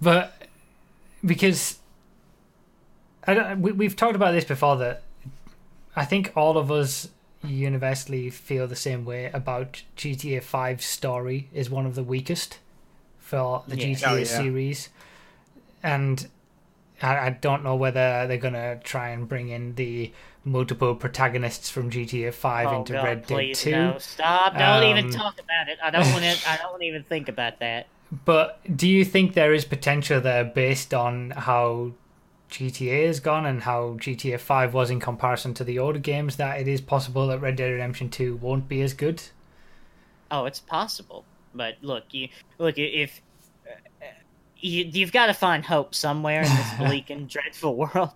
but because I don't, we, we've talked about this before that I think all of us universally feel the same way about GTA 5's story is one of the weakest for the Yeah. GTA Oh, yeah. series and I, I don't know whether they're gonna try and bring in the multiple protagonists from GTA 5 oh into God, Red Dead 2 no! Stop! Don't even Um, talk about it. I don't want to. I don't want to even think about that. (laughs) But do you think there is potential there based on how GTA has gone and how GTA 5 was in comparison to the older games that it is possible that Red Dead Redemption 2 won't be as good? Oh, it's possible. But look, you look if uh, you you've got to find hope somewhere in this (laughs) bleak and dreadful world.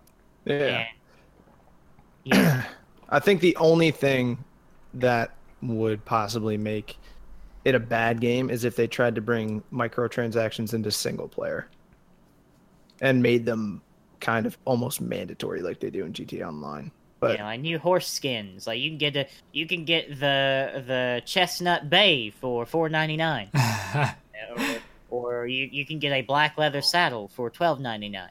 Yeah. And, yeah, (clears throat) I think the only thing that would possibly make it a bad game is if they tried to bring microtransactions into single player and made them kind of almost mandatory like they do in GTA Online. But you know, like new horse skins. Like you can get a you can get the the chestnut bay for four ninety nine, (laughs) or, or you you can get a black leather saddle for twelve ninety nine.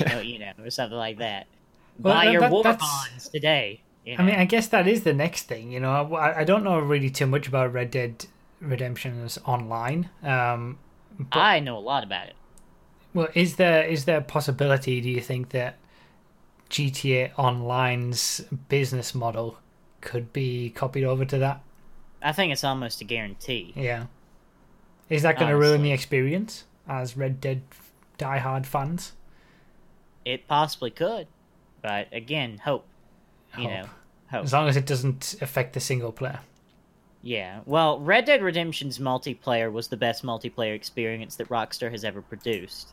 You know, you know, or something like that. (laughs) Well, Buy that- your that- war that's- bonds today. You know? I mean, I guess that is the next thing. You know, I, I don't know really too much about Red Dead Redemption's online. Um, but, I know a lot about it. Well, is there is there a possibility? Do you think that GTA Online's business model could be copied over to that? I think it's almost a guarantee. Yeah. Is that going to ruin the experience as Red Dead diehard fans? It possibly could, but again, hope. You know, hope. As long as it doesn't affect the single player. Yeah. Well, Red Dead Redemption's multiplayer was the best multiplayer experience that Rockstar has ever produced.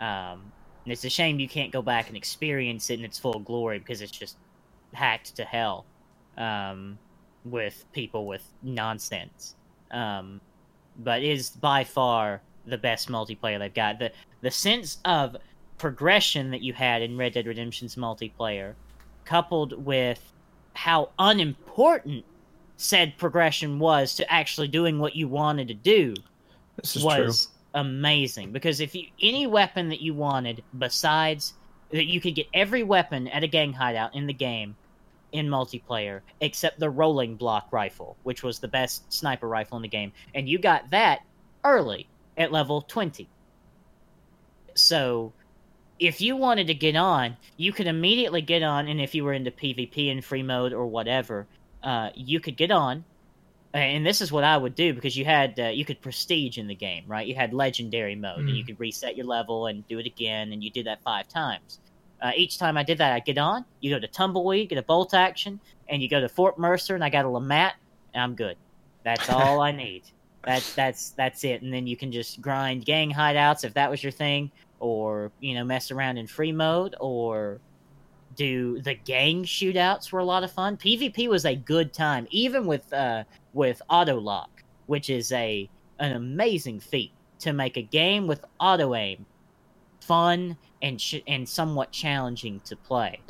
Um, and it's a shame you can't go back and experience it in its full glory because it's just hacked to hell um, with people with nonsense. Um, but is by far the best multiplayer they've got. The the sense of progression that you had in Red Dead Redemption's multiplayer, coupled with how unimportant said progression was to actually doing what you wanted to do this is was amazing. Because if you any weapon that you wanted besides that you could get every weapon at a gang hideout in the game in multiplayer except the rolling block rifle which was the best sniper rifle in the game. And you got that early at level 20 so if you wanted to get on you could immediately get on and if you were into pvp in free mode or whatever uh, you could get on and this is what I would do because you had uh, you could prestige in the game, right? You had legendary mode, and you Mm. could reset your level and do it again, and you did that five times. Uh, each time I did that, I get on. You go to tumbleweed, get a bolt action, and you go to Fort Mercer, and I got a LeMat, and I'm good. That's all I need. (laughs) That's that's that's it. And then you can just grind gang hideouts if that was your thing, or you know mess around in free mode, or do the gang shootouts were a lot of fun. PvP was a good time, even with uh, with auto lock, which is a an amazing feat to make a game with auto aim fun and sh- and somewhat challenging to play.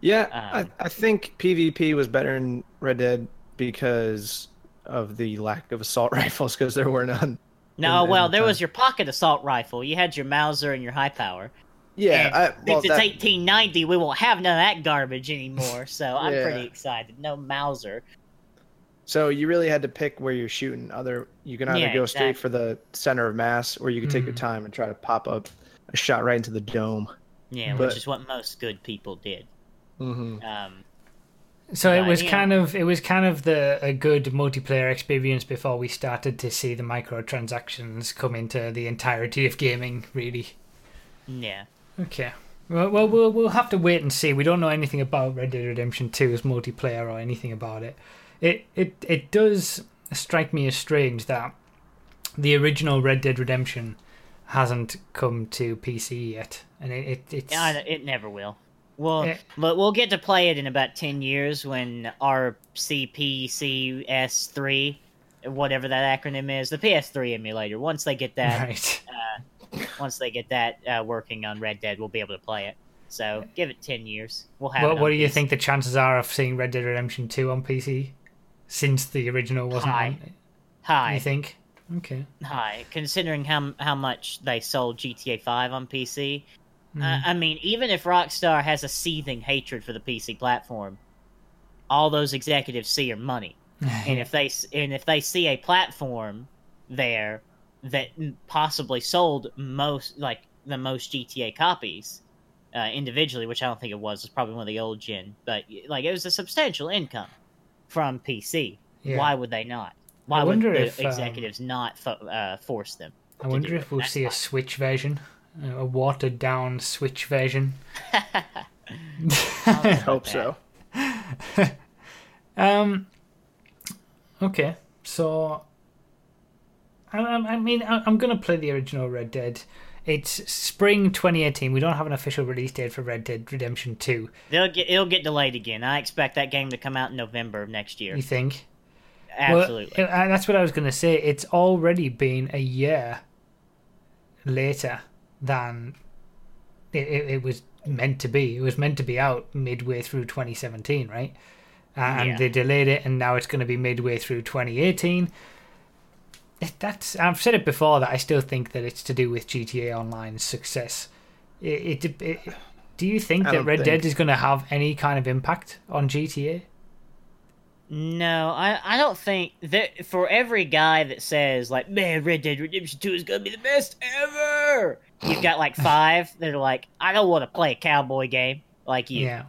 Yeah, Um, I, I think PvP was better in Red Dead because of the lack of assault (laughs) rifles because there were none. No, well, the there was your pocket assault rifle. You had your Mauser and your high power. Yeah, And I, since well, it's that- 1890, we won't have none of that garbage anymore. So I'm Yeah. pretty excited. No Mauser. so you really had to pick where you're shooting. Other, you can either Yeah, go straight for the center of mass, or you can take your Mhm. time and try to pop up a shot right into the dome. Yeah, But- which is what most good people did. Mm-hmm. Um, So it was kind of it was kind of the a good multiplayer experience before we started to see the microtransactions come into the entirety of gaming. Really. yeah. Okay. Well, well, we'll we'll have to wait and see. We don't know anything about Red Dead Redemption 2's multiplayer or anything about it. It it it does strike me as strange that the original Red Dead Redemption hasn't come to PC yet, and it, it it's I, it never will. Well, Eh. but we'll get to play it in about ten years when our CPCS3, whatever that acronym is, the PS3 emulator. Once they get that, right. Once they get that uh, working on Red Dead, we'll be able to play it. So give it ten years. We'll have. What, what do you think the chances are of seeing Red Dead Redemption 2 on PC since the original wasn't High. on? High, You think? Okay. high. Considering how how much they sold GTA Five on PC, Mm. Uh, I mean, even if Rockstar has a seething hatred for the PC platform, all those executives see are money, (laughs) and if they and if they see a platform there that possibly sold most like the most GTA copies uh, individually, which I don't think it was, it's probably one of the old gen, but like it was a substantial income from PC. Yeah. Why would they not? Why I would wonder the if, um, executives not fo- uh, force them? I wonder if it. we'll That's see a. Switch version, a watered down Switch version. (laughs) I hope so. (laughs) Um. Okay, so I, I mean, I'm gonna play the original Red Dead. It's spring 2018. We don't have an official release date for Red Dead Redemption 2. They'll get it'll get delayed again. I expect that game to come out in November of next year. You think? Absolutely. Well, uh, that's what I was gonna say. It's already been a year later than it, it, it was meant to be. It was meant to be out midway through 2017, right? Uh, Yeah. And they delayed it, and now it's going to be midway through 2018. It, that's I've said it before that I still think that it's to do with GTA Online's success. It, it, it do you think I that Red think- Dead is going to have any kind of impact on GTA? no, I I don't think that for every guy that says like, man, Red Dead Redemption Two is gonna be the best ever. You've got like five that are like, I don't want to play a cowboy game like you. Yeah,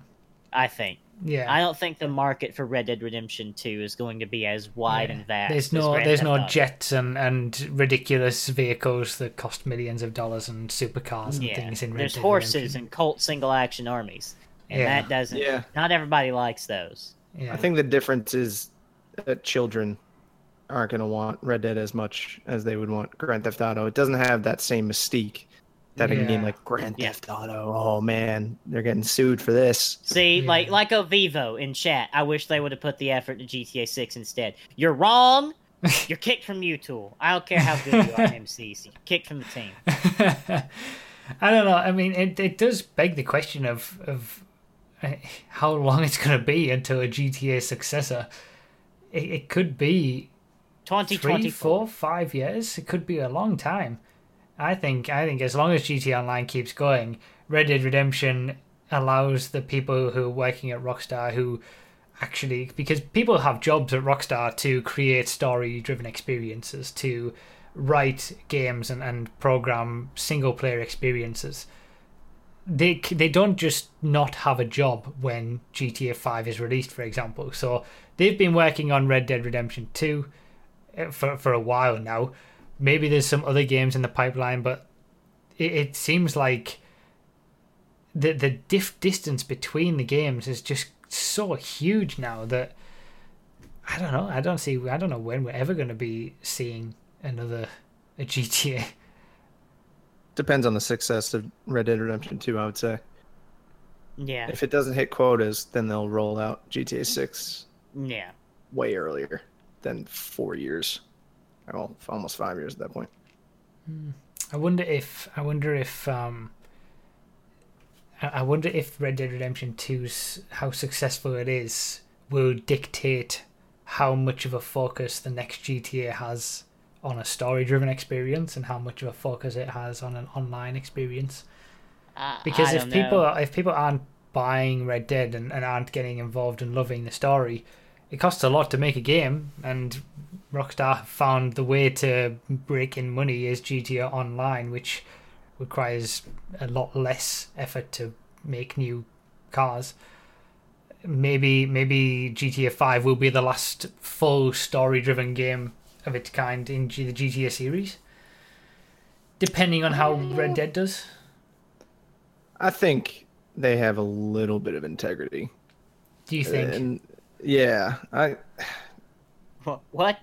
I think. Yeah. I don't think the market for Red Dead Redemption Two is going to be as wide Yeah. and vast. There's no Grand there's Theft no Auto. jets and, and ridiculous vehicles that cost millions of dollars and supercars and Yeah, things in Red there's Dead horses Redemption. and Colt single action armies, and Yeah. that doesn't. Yeah. Not everybody likes those. Yeah. I think the difference is that children aren't going to want Red Dead as much as they would want Grand Theft Auto. It doesn't have that same mystique that a game like Grand Theft Auto. Oh man, they're getting sued for this. See, Yeah. like like a Vivo in chat. I wish they would have put the effort into GTA Six instead. You're wrong. (laughs) You're kicked from U-Tool. I don't care how good you are in MCs. You're kicked from the team. (laughs) I don't know. I mean, it it does beg the question of of uh, how long it's going to be until a GTA successor. It, it could be Twenty three, twenty four, four. five years. It could be a long time. I think. I think as long as GTA Online keeps going, Red Dead Redemption allows the people who are working at Rockstar who actually because people have jobs at Rockstar to create story-driven experiences, to write games and, and program single-player experiences. They they don't just not have a job when GTA Five is released, for example. So they've been working on Red Dead Redemption Two uh, for for a while now. Maybe there's some other games in the pipeline, but it, it seems like the the diff distance between the games is just so huge now that I don't know. I don't see. I don't know when we're ever going to be seeing another (laughs) a GTA. Depends on the success of Red Dead Redemption 2, I would say. Yeah, If it doesn't hit quotas, then they'll roll out GTA 6 yeah. way earlier than four years. Well, almost five years at that point. I wonder if I wonder if um, I wonder if Red Dead Redemption 2's how successful it is will dictate how much of a focus the next GTA has on a story driven experience and how much of a focus it has on an online experience. I- Because I if people know. if people aren't buying Red Dead and, and aren't getting involved and loving the story, it costs a lot to make a game and Rockstar have found the way to break in money is GTA Online, which requires a lot less effort to make new cars. Maybe maybe GTA Five will be the last full story driven game of its kind in G- the GTA series. Depending on how Red Dead does. I think they have a little bit of integrity. Do you think? And yeah, I Wha- what?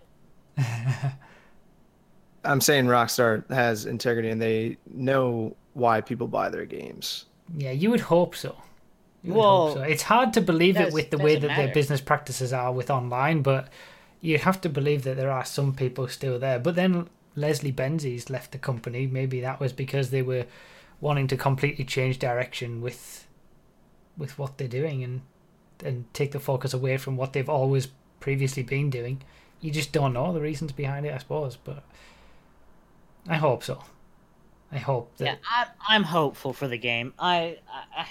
(laughs) I'm saying Rockstar has integrity and they know why people buy their games. Yeah, you would hope so. You would Well, hope so. It's hard to believe it with the way doesn't that their business practices are with online, but you have to believe that there are some people still there. But then Leslie Benzies left the company. Maybe that was because they were wanting to completely change direction with with what they're doing and and take the focus away from what they've always previously been doing. You just don't know the reasons behind it, I suppose. But I hope so. I hope that Yeah, I, I'm hopeful for the game. I, I,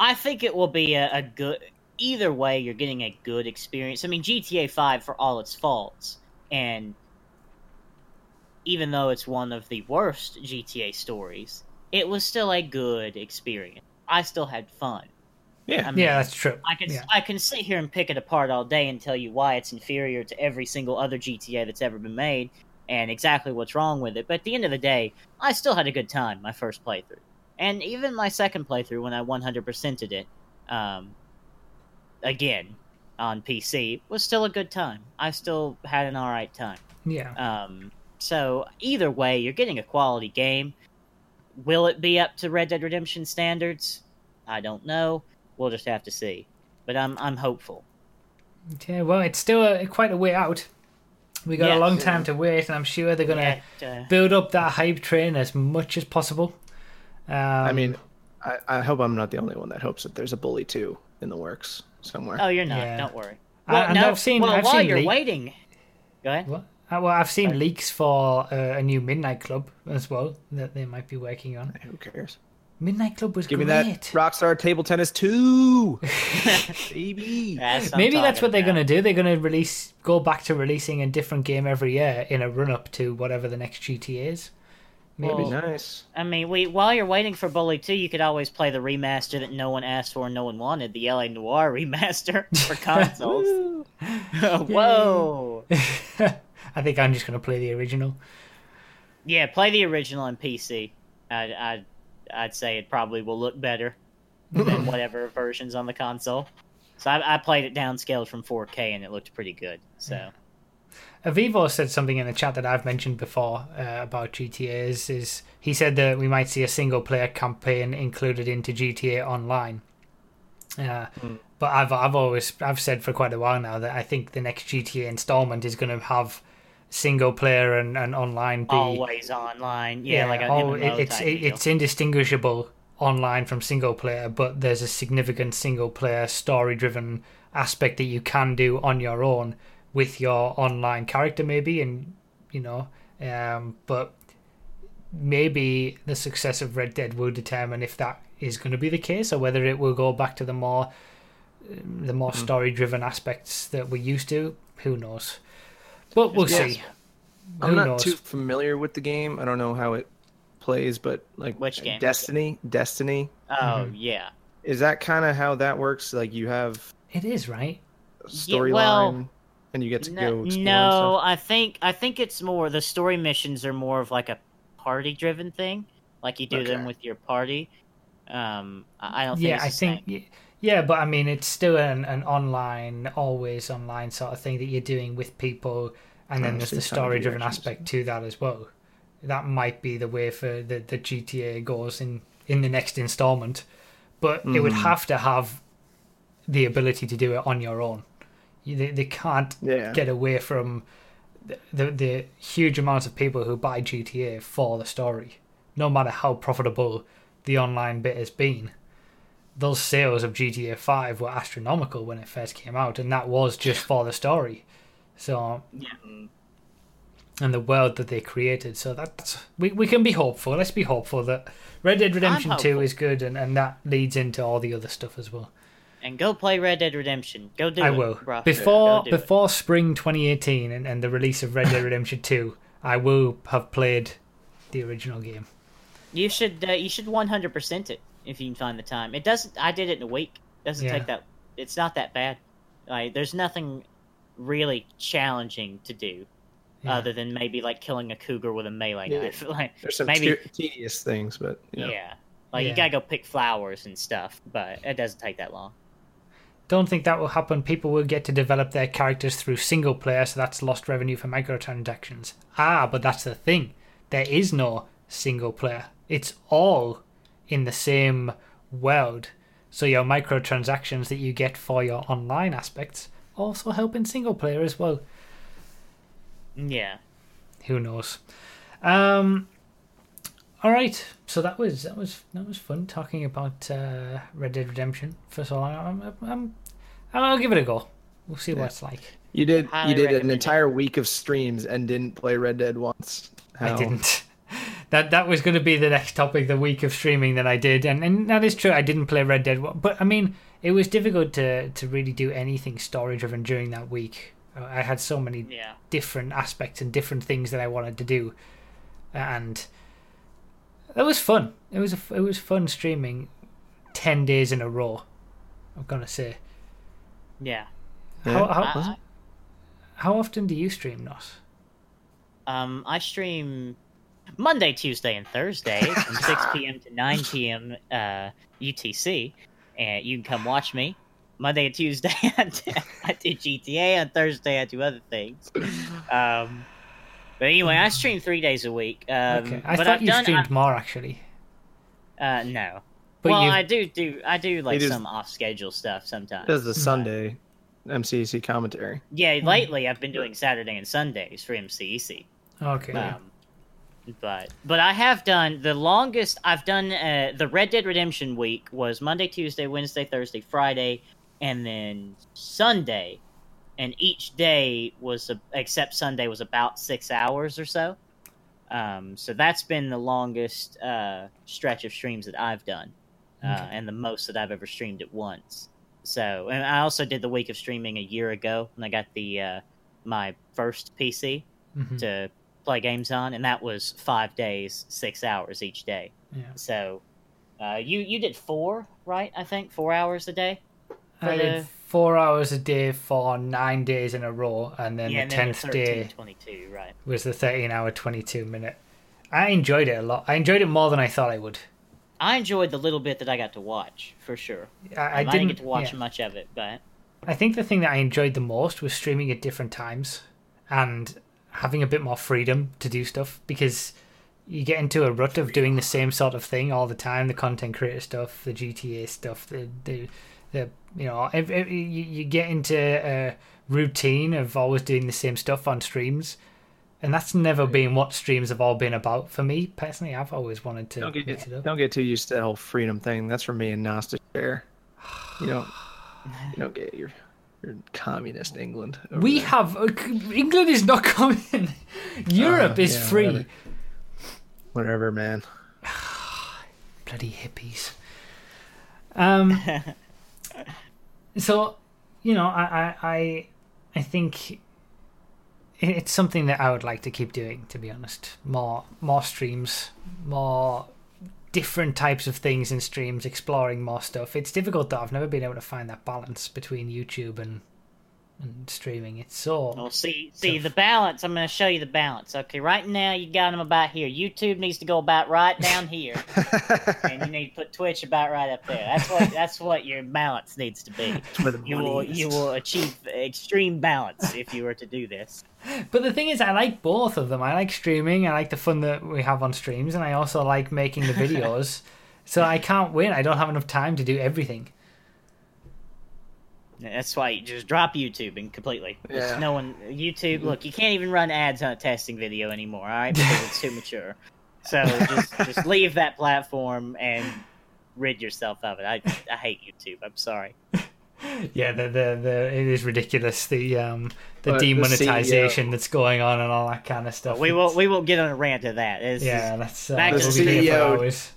I think it will be a, a good. Either way, you're getting a good experience. I mean, GTA Five, for all its faults, and even though it's one of the worst GTA stories, it was still a good experience. I still had fun. Yeah. I mean, yeah, that's true. I can Yeah. I can sit here and pick it apart all day and tell you why it's inferior to every single other GTA that's ever been made and exactly what's wrong with it. But at the end of the day, I still had a good time my first playthrough, and even my second playthrough when I 100%ed it, um, again on PC was still a good time. I still had an all right time. Yeah. Um, so either way, you're getting a quality game. Will it be up to Red Dead Redemption standards? I don't know. We'll just have to see. But I'm I'm hopeful. Okay, well, it's still a, quite a way out. We got Yeah. a long time to wait, and I'm sure they're gonna Yeah, uh, build up that hype train as much as possible. Um, I mean, I, I hope I'm not the only one that hopes that there's a Bully 2 in the works somewhere. oh, you're not. Yeah. Don't worry. I- Well, and no, I've seen- Well, I've while seen you're leak- waiting, go ahead. what? Uh, well, I've seen Sorry. leaks for uh, a new Midnight Club as well that they might be working on. Who cares? Midnight Club was Give me great. that Rockstar Table Tennis 2! (laughs) Baby! That's Maybe that's talking what they're gonna do. They're gonna release, go back to releasing a different game every year in a run up to whatever the next GTA is. Maybe. Well, nice. I mean, we while you're waiting for Bully 2, you could always play the remaster that no one asked for and no one wanted, the LA Noire remaster (laughs) for (laughs) consoles. Whoa! I think I'm just gonna play the original. Yeah, play the original on PC. I'd, I'd, I'd say it probably will look better (laughs) than whatever versions on the console. So I, I played it downscaled from 4K and it looked pretty good. So Avivo said something in the chat that I've mentioned before uh, about GTA. Is, is he said that we might see a single player campaign included into GTA Online. Uh, But I've I've always I've said for quite a while now that I think the next GTA installment is going to have single player and, and online be always online. Yeah, like an oh, it, it's it, it's indistinguishable online from single player, but there's a significant single player story driven aspect that you can do on your own with your online character, maybe, and you know, um, but maybe the success of Red Dead will determine if that is going to be the case or whether it will go back to the more um, the more story driven aspects that we used to. Who knows? But we'll Yes. see. I'm Who not knows? too familiar with the game. I don't know how it plays, but like Which game? Destiny, Destiny. Oh Mhm. yeah. Is that kind of how that works? Like you have It is right. a Yeah, storyline well, and you get to No, go explore no. I think I think it's more the story missions are more of like a party driven thing. Like you do them with your party. Um, I I don't think. yeah it's i the same. think y- yeah but i mean it's still an, an online always online sort of thing that you're doing with people and then Oh, there's the it's kind of story driven aspect to that as well that might be the way for the, the gta goes in in the next installment but it would Mhm. have to have the ability to do it on your own they, they can't Yeah. get away from the, the the huge amounts of people who buy GTA for the story, no matter how profitable the online bit has been. Those sales of GTA 5 were astronomical when it first came out, and that was just for the story. So, Yeah. and the world that they created. So that's we, we can be hopeful. Let's be hopeful that Red Dead Redemption 2 is good, and, and that leads into all the other stuff as well. And go play Red Dead Redemption. Go do I it. will. bro. Before do it. before spring 2018 and, and the release of Red Dead Redemption 2, I will have played the original game. You should uh, you should 100% it if you can find the time. It doesn't. I did it in a week. It doesn't Yeah. take that. It's not that bad. Like there's nothing really challenging to do Yeah. other than maybe like killing a cougar with a melee Yeah. knife. (laughs) like There's some maybe te- tedious things, but you know. yeah, like Yeah. you gotta go pick flowers and stuff, but it doesn't take that long. Don't think that will happen. People will get to develop their characters through single player, so that's lost revenue for microtransactions. Ah, but that's the thing. There is no single player. It's all in the same world. So your microtransactions that you get for your online aspects also help in single player as well. Yeah. Who knows? Um all right, so that was that was that was fun talking about uh, Red Dead Redemption for so long. I'm, I'm, I'll give it a go. We'll see what Yeah. it's like. You did Highly you did an entire week of streams and didn't play Red Dead once. I didn't. That that was going to be the next topic, the week of streaming that I did, and and that is true. I didn't play Red Dead, but I mean, it was difficult to to really do anything story driven during that week. I had so many Yeah. different aspects and different things that I wanted to do, and it was fun. It was a, it was fun streaming ten days in a row. I'm gonna say. Yeah. How how, I- how often do you stream, Nos? Um, I stream Monday, Tuesday, and Thursday (laughs) from 6 p.m. to 9 p.m. Uh, UTC, and you can come watch me. Monday and Tuesday, (laughs) I do, I do GTA. On Thursday, I do other things. Um, but anyway, I stream three days a week. Um, okay, I but thought I've you done, streamed more actually. Uh, no. But well, you I do do I do like does- some off schedule stuff sometimes. Does the Sunday MCC commentary? Yeah, lately I've been doing Saturday and Sundays for MCEC. okay. Um, but but I have done the longest I've done uh, the Red Dead Redemption week was Monday, Tuesday, Wednesday, Thursday, Friday, and then Sunday, and each day was a, except Sunday was about six hours or so. Um, so that's been the longest uh, stretch of streams that I've done, uh, Okay. and the most that I've ever streamed at once. So, and I also did the week of streaming a year ago when I got the uh, my first PC Mhm. to play games on, and that was five days, six hours each day. Yeah. So, uh, you you did four, right? I think four hours a day. I for did four hours a day for nine days in a row, and then yeah, the and then the tenth day 22, right? was the thirteen hour twenty two minute. I enjoyed it a lot. I enjoyed it more than I thought I would. I enjoyed the little bit that I got to watch for sure. I, I I didn't didn't get to watch yeah. much of it, but I think the thing that I enjoyed the most was streaming at different times and having a bit more freedom to do stuff because you get into a rut of doing the same sort of thing all the time the content creator stuff the gta stuff the the, the you know ev ev- you, you get into a routine of always doing the same stuff on streams and that's never been what streams have all been about for me personally i've always wanted to Don't get up don't get too used to the whole freedom thing. That's for me and Nos to share. You don't you don't get your your communist England. we there. have uh, england is not (laughs) coming europe Uh, is yeah, free whatever. whatever, man. (sighs) bloody hippies. Um. (laughs) so, you know, I, I, I, I think it's something that I would like to keep doing. To be honest, more, more streams, more different types of things in streams, exploring more stuff. It's difficult though. I've never been able to find that balance between YouTube and and streaming. It's so. well, see, see Tough. the balance. I'm going to show you the balance. Okay, right now you got them about here. YouTube needs to go about right down here, (laughs) and you need to put Twitch about right up there. That's what that's what your balance needs to be. where the You will is. you will achieve extreme balance if you were to do this. But the thing is, I like both of them. I like streaming. I like the fun that we have on streams, and I also like making the (laughs) videos. so I can't win. I don't have enough time to do everything. That's why you just drop YouTube and completely. Just Yeah. No one YouTube. Look, you can't even run ads on a testing video anymore. All right, because it's too mature. So just (laughs) just leave that platform and rid yourself of it. I I hate YouTube. I'm sorry. Yeah, the, the the it is ridiculous the um the But the demonetization that's going on and all that kind of stuff. We won't we won't get on a rant of that. It's, Yeah, that's uh, Back we'll to be here CEO. hours.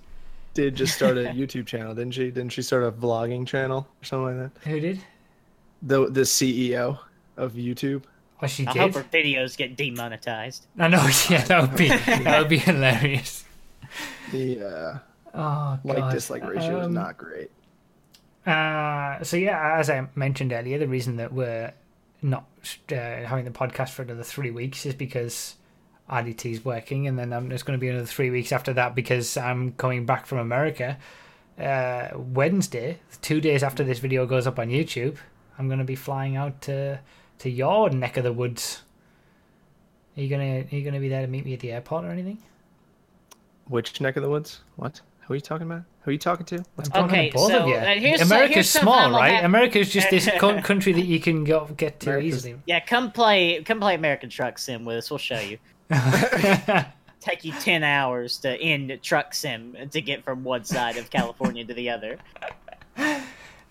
Did just start a (laughs) YouTube channel, didn't she? Didn't she start a vlogging channel or something like that? Who did? The the CEO of YouTube. Oh, she I did. hope her videos get demonetized. I know. (laughs) Yeah, that would be that would be (laughs) hilarious. The uh, Oh like God. dislike ratio is Um, not great. Uh, so yeah, as I mentioned earlier, the reason that we're not uh, having the podcast for another three weeks is because RDT is working, and then um, there's going to be another three weeks after that because I'm coming back from America uh, Wednesday, two days after this video goes up on YouTube. I'm going to be flying out to to your neck of the woods. Are you gonna Are you gonna be there to meet me at the airport or anything? Which neck of the woods? What? Who are you talking about? Who are you talking to? What's I'm talking Okay, to both so, of you. uh, here's- America's here's small, right? have- America's just this (laughs) country that you can go get to America's- easily. Yeah, come play come play American Truck Sim with us. We'll show you. (laughs) Take you ten hours to end Truck Sim to get from one side of California to the other.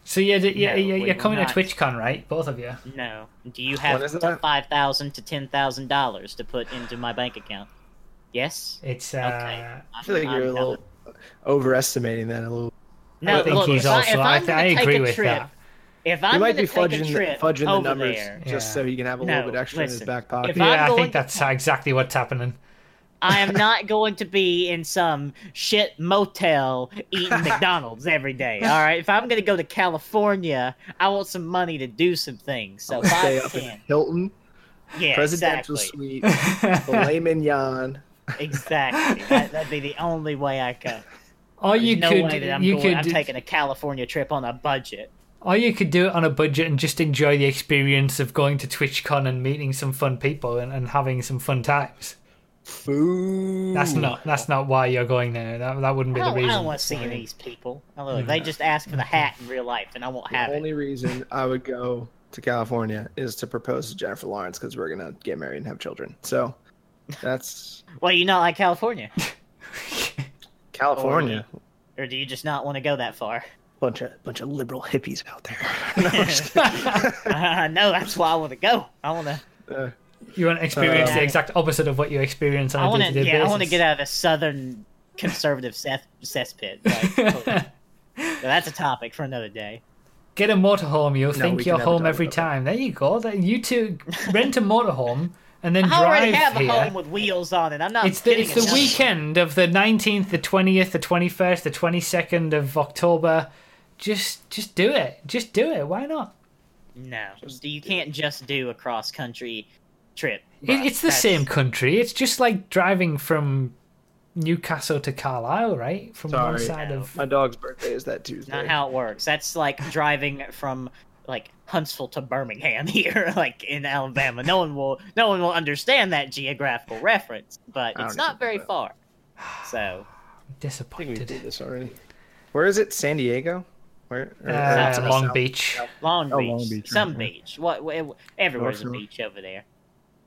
So yeah, d- yeah, No, yeah, we you're coming not. to TwitchCon, right? Both of you. No. Do you have When is that? five thousand to ten thousand dollars to put into my bank account? Yes. It's uh, Okay. I feel like you're a little overestimating that a little. No, I think look, he's if, I, also- if I I'm th- I agree a with trip, that. if I'm might gonna be take a fudging, trip fudging the numbers there, just Yeah. so he can have a No, little bit extra in his listen. back pocket. Yeah, I'm I going think that's ta- exactly what's happening. I am not going to be in some shit motel eating (laughs) McDonald's every day. All right, if I'm going to go to California, I want some money to do some things. So Stay up in Hilton yeah, presidential exactly, suite, (laughs) filet mignon. exactly. That, that'd be the only way I could. or you no could, way that I'm you going. I'm taking a California trip on a budget. or you could do it on a budget and just enjoy the experience of going to TwitchCon and meeting some fun people and, and having some fun times. Food. That's not that's not why you're going there. That that wouldn't be the don't, I don't want to see these people. Now, Look, they just ask for the hat in real life, and I won't The have it. only reason I would go to California is to propose to Jennifer Lawrence because we're gonna get married and have children. So that's (laughs) Well, you not like California, (laughs) California. or do you just not want to go that far? Bunch of bunch of liberal hippies out there. (laughs) No, I'm just kidding. Uh, no, that's why I want to go. I want to. Uh, You want to experience Uh, the exact opposite of what you experience on I a want day-to-day to. Yeah, I want to get out of the southern conservative cess- cesspit. Like, (laughs) but that's a topic for another day. Get a motorhome. You'll No, think you're home every about that. time. There you go. Then you two (laughs) rent a motorhome and then I drive already have a home with wheels on it. I'm not. It's the it's the weekend of the nineteenth, the twentieth, the twenty first, the twenty second of October. Just just do it. Just do it. Why not? No, you can't just do a cross country trip. It, it's the That's- same country. It's just like driving from Newcastle to Carlisle, right? From one side No. of my dog's birthday is that Tuesday. Not how it works. That's like driving from like Huntsville to Birmingham (laughs) here, like in Alabama. No one will no one will understand that geographical reference, but it's don't very that. far. So (sighs) I think we did this already. Where is it? San Diego? Where? or- or Uh, it's Long south? Beach. Long Beach, Oh, Long Beach, some right, right. beach. What? what everywhere's North, a beach over there.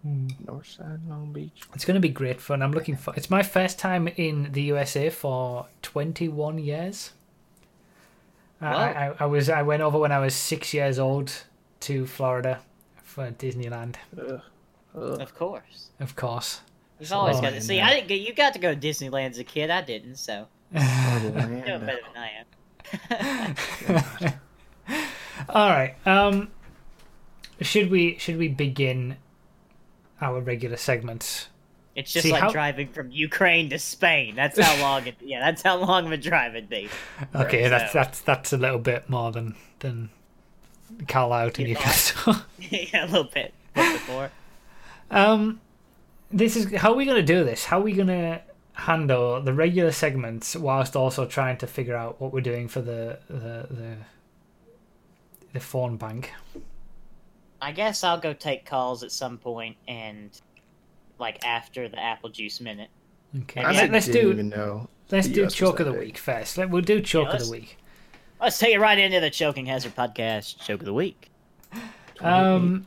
North side, Long Beach. It's going to be great fun. I'm looking for. It's my first time in the USA for 21 years. I, Wow. I, I was I went over when I was six years old to Florida for Disneyland, Ugh. Ugh. Of course, of course. you've always Oh, got to see. I didn't. Get, you got to go to Disneyland as a kid. I didn't. So you're (laughs) doing better than I am. (laughs) (laughs) All right. Um, should we should we begin our regular segments? It's just See, like how- driving from Ukraine to Spain. That's how long it. Yeah, that's how long of a drive it'd be. Okay, So- that's that's that's a little bit more than than Carlisle to. Newcastle. yeah, a little bit, a little bit more. Um, this is how are we going to do this? How are we going to handle the regular segments whilst also trying to figure out what we're doing for the the the, the phone bank? I guess I'll go take calls at some point and like after the apple juice minute. Okay, I I Yeah. Let, us do even know. let's do choke of the big. week first. Let, we'll do choke Yeah, of the week. Let's take it right into the Choking Hazard podcast, Choke of the Week. Um,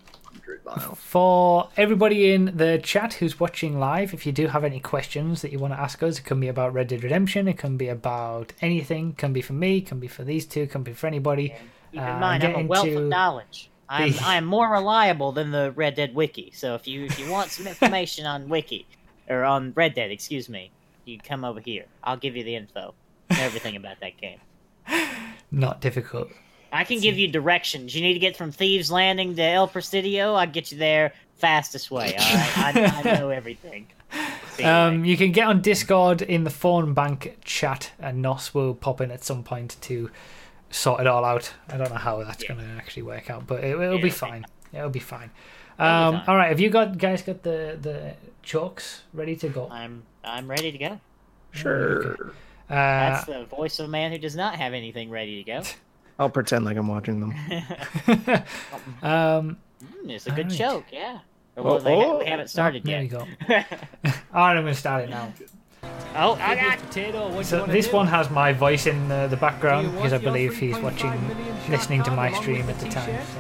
For everybody in the chat who's watching live, if you do have any questions that you want to ask us, it can be about Red Dead Redemption, it can be about anything, it can be for me, it can be for these two, it can be for anybody. Keep Uh, in mind, I'm a wealth into of knowledge. I'm, (laughs) I am more reliable than the Red Dead Wiki. So if you if you want some information on Wiki or on Red Dead, excuse me, you come over here. I'll give you the info, everything about that game. (laughs) Not difficult. I can give you directions. You need to get from Thieves Landing to El Presidio. I'll get you there fastest way. All right, I, I (laughs) know everything. Um, you can get on Discord in the phone bank chat, and Nos will pop in at some point to sort it all out. I don't know how that's Yeah. going to actually work out, but it, it'll Yeah, be okay. fine. It'll be fine. It'll be Um, fine. all right, have you got guys got the the chalks ready to go? I'm I'm ready to go. Sure. Uh, That's the voice of a man who does not have anything ready to go. (laughs) I'll pretend like I'm watching them. (laughs) um, Mm, it's a good Alright. joke, yeah. Oh, Well, they ha- oh. we haven't started there yet. we go. (laughs) All right, I'm going to start it now. Oh, I got potato. What So this one has my voice in uh, the, the background because I believe he's watching, listening to my stream at the time. So.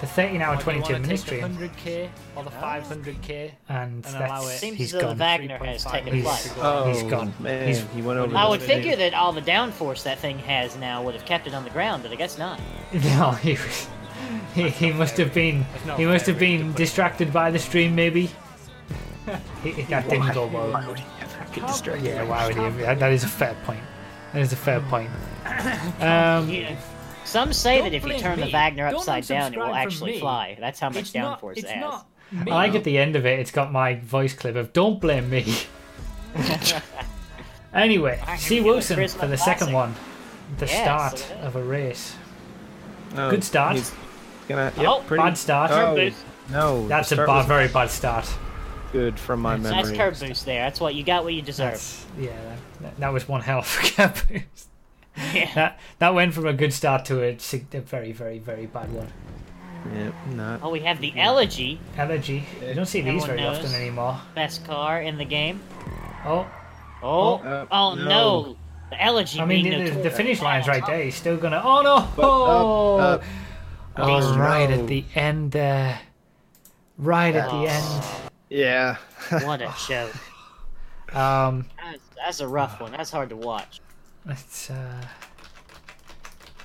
The 13 hour 22 minute stream, 100k or the 500k. and and allow that's it. Seems he's as though gone. Wagner has taken He's- flight. Oh, He's gone. Man, He's- he went over. I the would video. figure that all the downforce that thing has now would have kept it on the ground, but I guess not. (laughs) No, he (laughs) was. He, he must have been. He must have been distracted by the stream, maybe. (laughs) he, that didn't go well. Why would he ever get distracted? Yeah, why would he? That, that is a fair point. That is a fair point. (coughs) Um, Yeah. Some say Don't that if you blame turn the. Wagner upside down, it will actually me. fly. That's how much It's downforce It's it has. I like at the end of it, it's got my voice clip of "Don't blame me." (laughs) anyway, I C. remember Wilson for the second one, the Yes, start look at that. of a race. Oh, Good start. Gonna. Yep, Oh, pretty, Bad start. Oh, no. That's a bad, was very bad start. Good from my memory. Nice curb boost there. That's what you got. What you deserve. That's, yeah, that, that was one hell of a (laughs) cap boost. Yeah. That that went from a good start to a, a very, very, very bad one. Yep, not. Oh, we have the Elegy, Elegy. You don't see these very knows. often anymore. best car in the game. Oh, Oh, Uh, oh no. no. The Elegy. I mean, being the, the, the finish line's right there. He's still gonna. Oh no! But, uh, uh, oh, oh, right no. at the end there. Right at the Oh. end. Yeah. What a show. (laughs) Um, That's, that's a rough one. That's hard to watch. it's uh.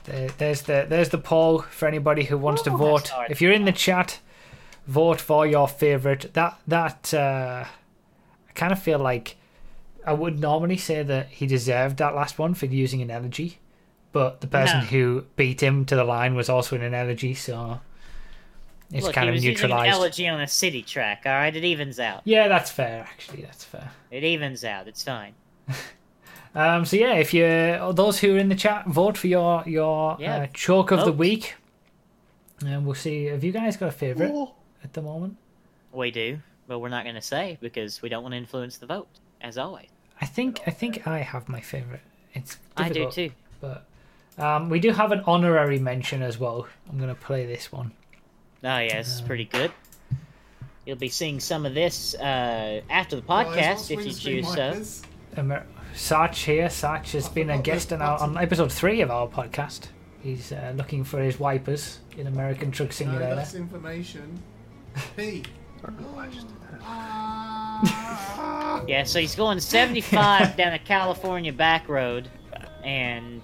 There, there's the there's the poll for anybody who wants to vote. If you're in the chat, vote for your favorite. That that uh, I kind of feel like I would normally say that he deserved that last one for using an Elegy, but the person No. who beat him to the line was also in an Elegy, so it's Look, kind he of was using an neutralized. Elegy on a city track. All right, it evens out. Yeah, that's fair. Actually, that's fair. It evens out. It's fine. (laughs) Um, so yeah, if you those who are in the chat, vote for your your Yeah, uh, choke of the week, and we'll see. Have you guys got a favorite Oh. at the moment? We do, but we're not going to say because we don't want to influence the vote. As always, I think I think I have my favorite. It's I do too. but um, we do have an honorary mention as well. I'm gonna play this one. Oh yeah, this is pretty good. You'll be seeing some of this uh, after the podcast if you choose so. Amer- Sarch here. Sarch has been a guest on, our, on episode three of our podcast. He's uh, looking for his wipers in American Truck Simulator. No, Simulator. that's information. (laughs) P. Yeah, so he's going 75 (laughs) down a California back road, and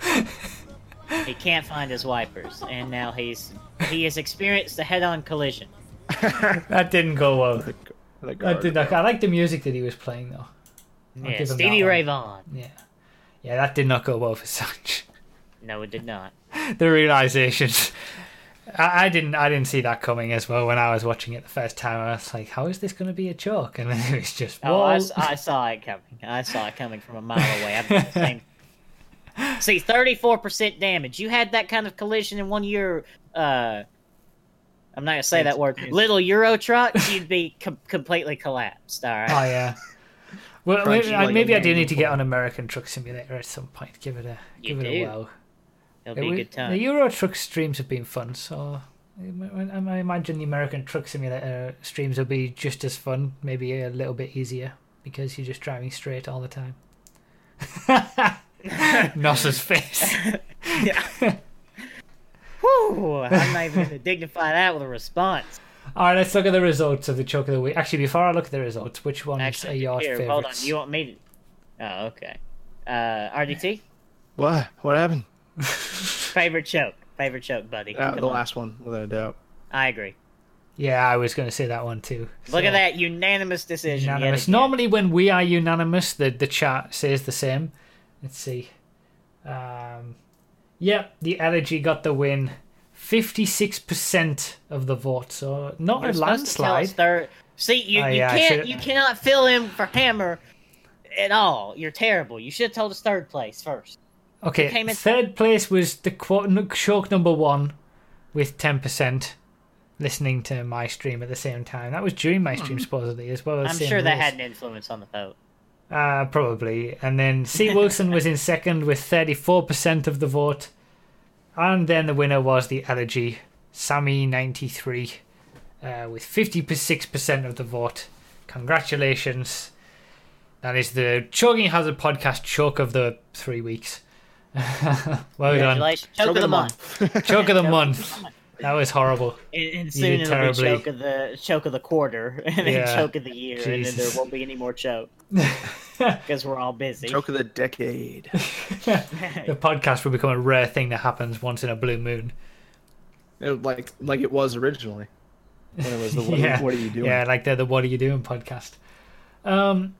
(laughs) he can't find his wipers, and now he's he has experienced a head-on collision. (laughs) that didn't go well. The, the That did not. I like the music that he was playing though. I'll Yeah, give Stevie that one. Ray Vaughan. Yeah, yeah, that did not go well for Sarch. No, it did not. (laughs) the realizations. I, I didn't. I didn't see that coming as well when I was watching it the first time. I was like, "How is this going to be a joke?" And (laughs) then it was just, Oh, I, "Whoa!" s- I saw it coming. I saw it coming from a mile away. I've done the same. See, thirty-four percent damage. You had that kind of collision in one of your. Uh, I'm not gonna say that word. Little Euro truck, you'd be com- completely collapsed. All right. Oh yeah. Well, maybe, I- like maybe I a do need to get mango. on American Truck Simulator at some point. Give it a You give it a whirl. It'll be It a good time. The Euro Truck streams have been fun, so I, I imagine the American Truck Simulator streams will be just as fun, maybe a little bit easier because you're just driving straight all the time. (laughs) Nossa's face. (laughs) Whew, I'm not even going to dignify that with a response. (laughs) All right, let's look at the results of the choke of the week. Actually, before I look at the results, which ones Actually, are your here, favorites? hold on. You want me to? Oh, okay. Uh, RDT, What? What happened? (laughs) favorite choke, favorite choke, buddy. Uh, the on. last one, without a doubt. I agree. Yeah, I was going to say that one too. Look So, at that unanimous decision. Unanimous. again. Normally, when we are unanimous, the the chat says the same. Let's see. Um, yep, the elegy got the win. Fifty-six percent of the vote, so not You're a landslide. Third. See, you, Oh, you yeah, can't you cannot fill in for Hammer at all. You're terrible. You should have told us third place first. Okay, third place was the quote shock number one with ten percent. Listening to my stream at the same time. That was during my stream, supposedly, as well as. Hmm. I'm sure that had an influence on the vote. Uh, probably. And then C. (laughs) Wilson was in second with 34% of the vote. And then the winner was the elegy, Sammy93, uh, with 56% of the vote. Congratulations. That is the Choking Hazard podcast choke of the three weeks. (laughs) well done. Congratulations, choke, of the month. Choke of the (laughs) month. That was horrible. And, and soon it'll terribly. be choke of the choke of the quarter, (laughs) and then Yeah. choke of the year, and then there won't be any more choke (laughs) because we're all busy. Choke of the decade. (laughs) The podcast will become a rare thing that happens once in a blue moon. It like like it was originally. When it was the what, yeah. what are you doing? Yeah, like the the What Are You Doing podcast. Um,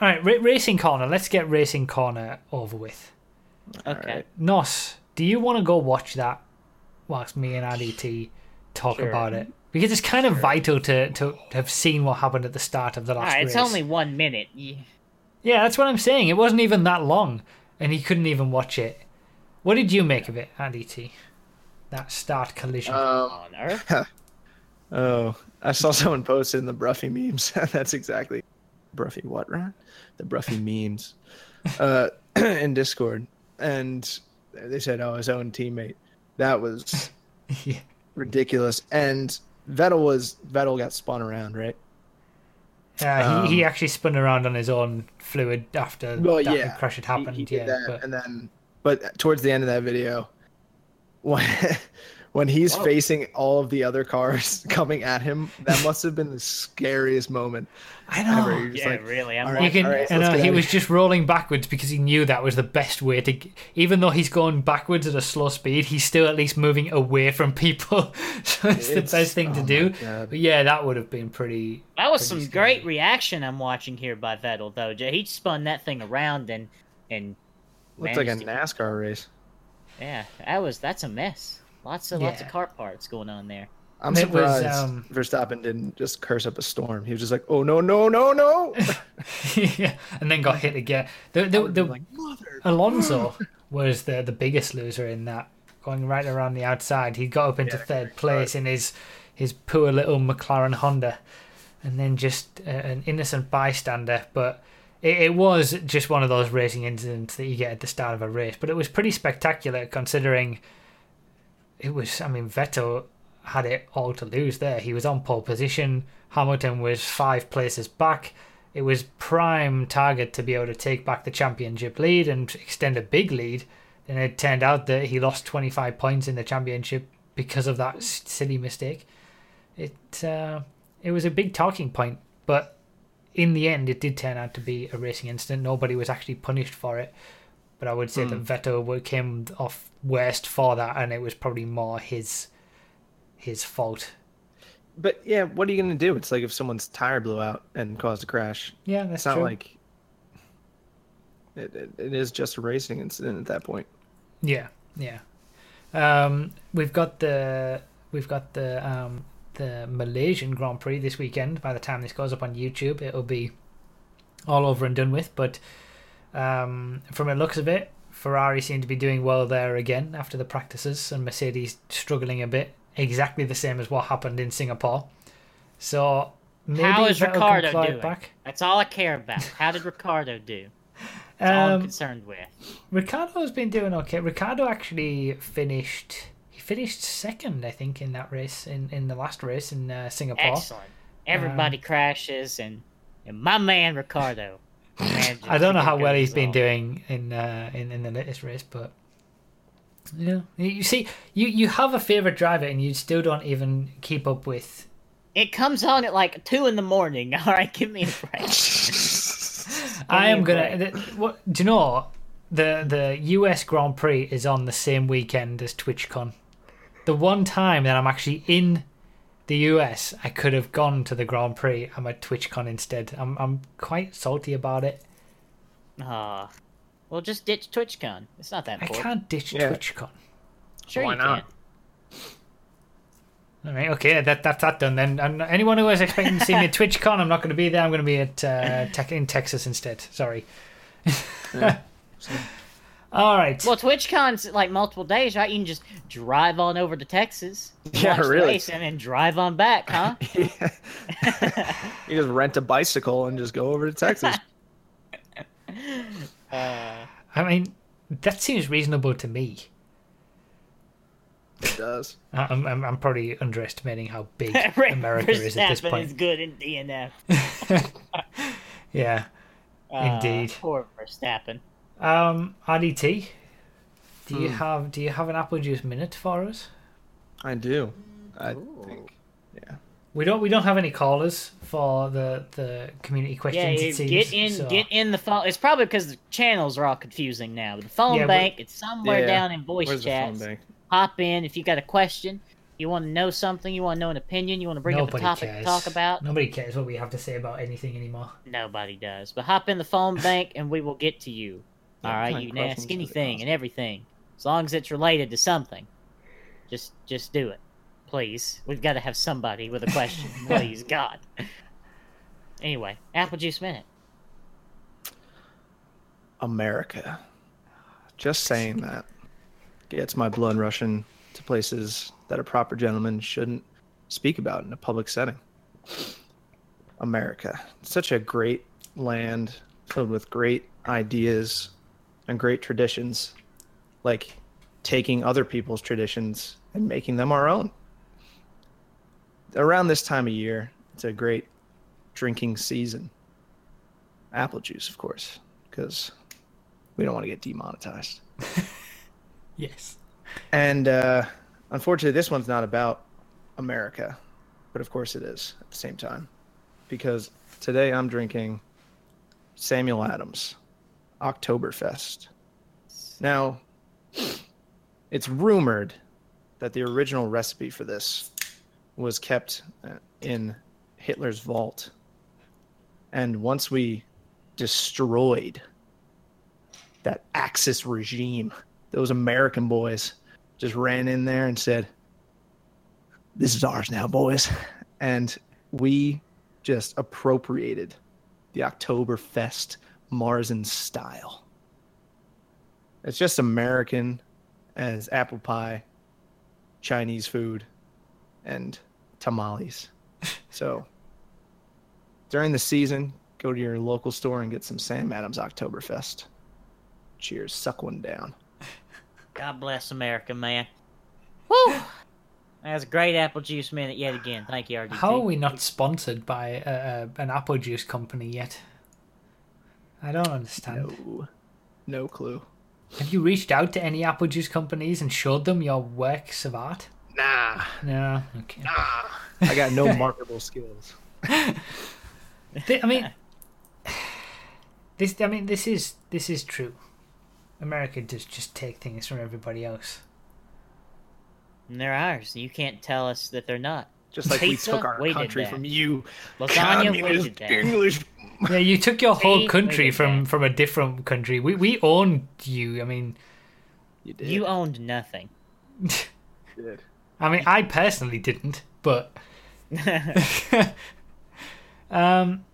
all right, ra- Racing Corner. Let's get Racing Corner over with. okay. Alright. Nos, do you want to go watch that whilst me and RDT talk Sure. about it? Because it's kind of vital to, to have seen what happened at the start of the All last right, race. it's only one minute. You- Yeah, that's what I'm saying. It wasn't even that long, and he couldn't even watch it. What did you make of it, RDT? That start collision. Um, (laughs) oh, I saw (laughs) someone posted in the Broughy memes. (laughs) That's exactly Broughy what, right? The Broughy memes uh, (clears throat) in Discord, and they said, "Oh, his own teammate." That was (laughs) yeah. ridiculous. And Vettel was Vettel got spun around, right? Uh, he, he Um, actually spun around on his own fluid after Well, that yeah, crash had He- happened. he did yeah, but and then, but towards the end of that video, (laughs) when when he's Whoa. facing all of the other cars (laughs) coming at him, that must have been the scariest moment I know. ever. Yeah, like, really. I'm all You right, can, all right, I know he was just rolling backwards because he knew that was the best way to. Even though he's going backwards at a slow speed, he's still at least moving away from people. (laughs) so it's, the best thing to oh do. God. But yeah, that would have been pretty. That was pretty some scary. great reaction I'm watching here by Vettel, though. J- He spun that thing around and and Looked like a NASCAR race. yeah, that was that's a mess. Lots of lots of cart parts going on there. I'm It was, surprised um, Verstappen didn't just curse up a storm. He was just like, "Oh no, no, no, no!" (laughs) yeah, and then got hit again. The, the, the, like, Alonso (laughs) was the the biggest loser in that, going right around the outside. He got up into Yeah, third place in his his poor little McLaren Honda, and then just uh, an innocent bystander. But it, it was just one of those racing incidents that you get at the start of a race. But it was pretty spectacular considering it was. I mean, Vettel had it all to lose there. He was on pole position. Hamilton was five places back. It was prime target to be able to take back the championship lead and extend a big lead. And it turned out that he lost 25 points in the championship because of that silly mistake. It uh, it was a big talking point, but in the end, it did turn out to be a racing incident. Nobody was actually punished for it. But I would say that Vettel wa- came off worst for that, and it was probably more his his fault. But yeah, what are you gonna do? It's like if someone's tire blew out and caused a crash. Yeah, that's It's not true. like it, it, it is just a racing incident at that point. Yeah, yeah. Um, we've got the we've got the um, the Malaysian Grand Prix this weekend. By the time this goes up on YouTube, it'll be all over and done with. But um, from the looks of it, Ferrari seem to be doing well there again after the practices, and Mercedes struggling a bit, exactly the same as what happened in Singapore. So maybe How is Ricciardo doing? back. That's all I care about. How did Ricciardo do? That's all I'm Um, concerned with. Ricciardo's been doing okay. Ricciardo actually finished. He finished second, I think, in that race in, in the last race in uh, Singapore. Excellent. Everybody Um, crashes, and, and my man Ricciardo. I don't know how well he's been doing in uh, in in the latest race, but Yeah. You see, you you have a favorite driver, and you still don't even keep up with. It comes on at like two in the morning. (laughs) All right, give me a break. (laughs) I am gonna. The, what do you know? The the US Grand Prix is on the same weekend as TwitchCon. The one time that I'm actually in the US, I could have gone to the Grand Prix. I'm at TwitchCon instead. I'm I'm quite salty about it. Ah, well, just ditch TwitchCon. It's not that I important. can't ditch Yeah. TwitchCon. Sure, Why you not? can. All right, okay, that that's that done then. And anyone who was expecting to see me at TwitchCon, I'm not going to be there. I'm going to be at uh, tech in Texas instead. Sorry. (laughs) All right. Well, TwitchCon's like multiple days, right? You can just drive on over to Texas, (laughs) Yeah, watch the really. race, and then drive on back, huh? (laughs) (laughs) You just rent a bicycle and just go over to Texas. uh, I mean, that seems reasonable to me. it does. I- I'm, I'm, I'm probably underestimating how big America is at this point. is good in DNF. Yeah. Uh, Indeed. Poor Verstappen. Um, RDT, do Hmm. you have do you have an apple juice minute for us? I do. I Ooh. think. Yeah. We don't we don't have any callers for the the community questions. you it seems, get in, so- get in the phone. It's probably because the channels are all confusing now. The phone Yeah, bank, it's somewhere Yeah. down in voice Where's the phone bank? Hop in if you got a question. You want to know something. You want to know an opinion. You want to bring Nobody up a topic cares. to talk about. Nobody cares what we have to say about anything anymore. Nobody does. But hop in the phone bank and we will get to you. Yeah, All what right, you can ask anything and everything, as long as it's related to something. Just, just do it, please. We've got to have somebody with a question, (laughs) please, God. Anyway, apple juice minute. America. Just saying (laughs) that gets my blood rushing to places that a proper gentleman shouldn't speak about in a public setting. America. Such a great land filled with great ideas and great traditions. Like taking other people's traditions and making them our own. Around this time of year, it's a great drinking season. Apple juice, of course, because we don't want to get demonetized. (laughs) Yes. And uh, unfortunately, this one's not about America, but of course it is at the same time, because today I'm drinking Samuel Adams Oktoberfest. Now, it's rumored that the original recipe for this was kept uh, in Hitler's vault. And once we destroyed that Axis regime, those American boys just ran in there and said, This is ours now, boys. And we just appropriated the Oktoberfest Marzen style. It's just American as apple pie, Chinese food, and tamales. (laughs) So during the season, go to your local store and get some Sam Adams Oktoberfest. Cheers. Suck one down. (laughs) God bless America, man. Woo! That was a great apple juice minute yet again. Thank you, RDT. How are we not sponsored by uh, uh, an apple juice company yet? I don't understand. No. No clue. Have you reached out to any apple juice companies and showed them your works of art? Nah. No. Okay. I got no (laughs) marketable skills. I mean, this. I mean, this is this is true. America does just take things from everybody else. And they're ours. You can't tell us that they're not. Just like Pizza? we took our country that. from you. Lasagna, communist. English. (laughs) Yeah, you took your whole country from that. from a different country. We we owned you. I mean, You did. You owned nothing. (laughs) did. I mean, I personally didn't, but (laughs) um,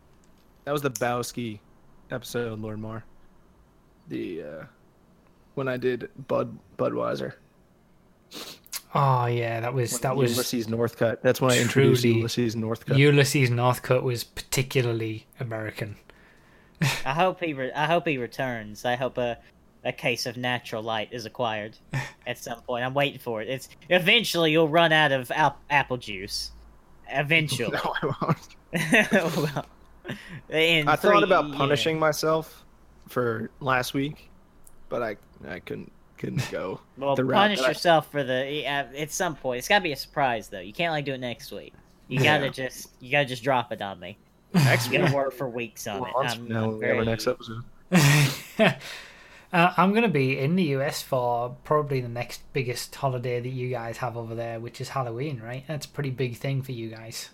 That was the Bowski episode, Lord Mar. The uh when I did Bud Budweiser. Oh yeah, that was that was Ulysses Northcutt. That's when I introduced Ulysses Northcutt. Ulysses Northcutt was particularly American. I hope he. Re- I hope he returns. I hope a a case of natural light is acquired (laughs) at some point. I'm waiting for it. It's eventually you'll run out of al- apple juice. Eventually. (laughs) no, I won't. well, (laughs) in I three- thought about yeah. punishing myself for last week, but I I couldn't couldn't go. (laughs) Well, the punish that I- yourself for the yeah, at some point. It's got to be a surprise though. You can't like do it next week. You gotta just you gotta just drop it on me. Next You gotta work for weeks on it. I'm, from now, I'm when we have our very- next episode. (laughs) uh, I'm going to be in the US for probably the next biggest holiday that you guys have over there, which is Halloween, right? That's a pretty big thing for you guys.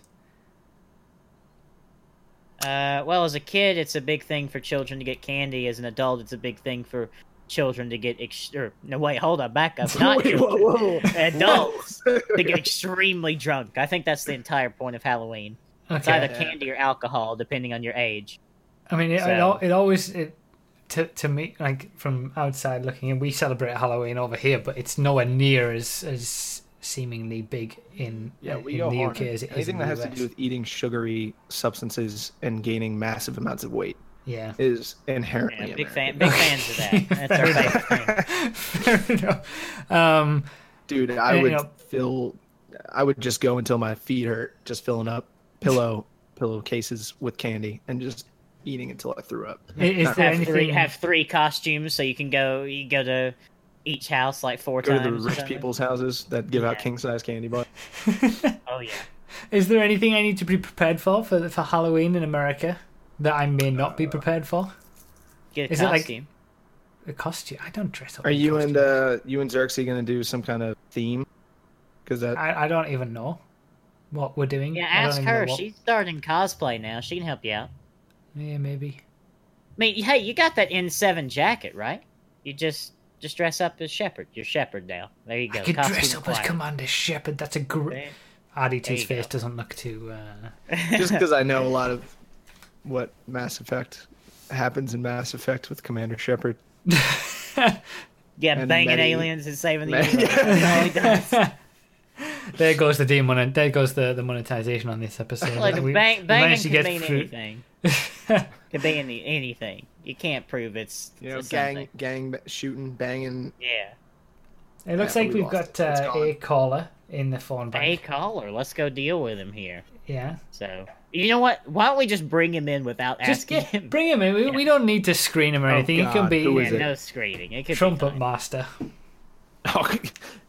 Uh, well, as a kid, it's a big thing for children to get candy. As an adult, it's a big thing for children to get. Ex- or, no, wait, hold on, back up. (laughs) Not Wait, children. whoa. Adults (laughs) to get extremely drunk. I think that's the entire point of Halloween. It's either Okay. candy or alcohol, depending on your age. I mean, it, it, So- al- it always it, to to me like from outside looking in, we celebrate Halloween over here, but it's nowhere near as as seemingly big in Yeah, we in go the hard. UK as it is Anything in that the has US. to do with eating sugary substances and gaining massive amounts of weight yeah. is inherently Yeah, big American. fan, big fans of that. (laughs) That's our favorite thing. Fair enough. (laughs) Um, Dude, I You would know- fill. I would just go until my feet hurt, just filling up pillow (laughs) pillowcases with candy and just eating until I threw up. is Not- there Have three, anything? have three costumes, so you can go. You go to each house like four Go to the rich people's houses that give out king size candy bars. Oh yeah. Is there anything I need to be prepared for for for Halloween in America that I may not be prepared for? Get a Is it like- costume. A costume? I don't dress up. Are in you and uh, you and Xerxes gonna do some kind of theme? Because that I, I don't even know what we're doing. yeah, I ask her. what- She's starting cosplay now. She can help you out. Yeah, maybe. I mean, hey, you got that N7 jacket, right? You just just dress up as Shepard. You're Shepard now. There you go. I could Costume dress up as. Commander Shepard. That's a great. There- RDT's There face go. doesn't look too. Uh... (laughs) just because I know a lot of what Mass Effect happens in Mass Effect with Commander Shepard. (laughs) yeah, And banging Medi- aliens and saving the Medi- universe. (laughs) That's all he does. (laughs) there goes the demon. And there goes the, the monetization on this episode. Like We- bang, banging managed can get mean through- anything. Can be any anything. You can't prove it's, You know, it's gang, something. gang shooting, banging. Yeah. It looks Yeah, like we we've got uh, a caller in the phone Hey, bank. caller, let's go deal with him here. Yeah, So, you know what? Why don't we just bring him in without just asking get him? bring him in. We, we don't need to screen him or Oh, anything. he can be who Yeah, it? no screening. It could trumpet be master. (laughs) Oh,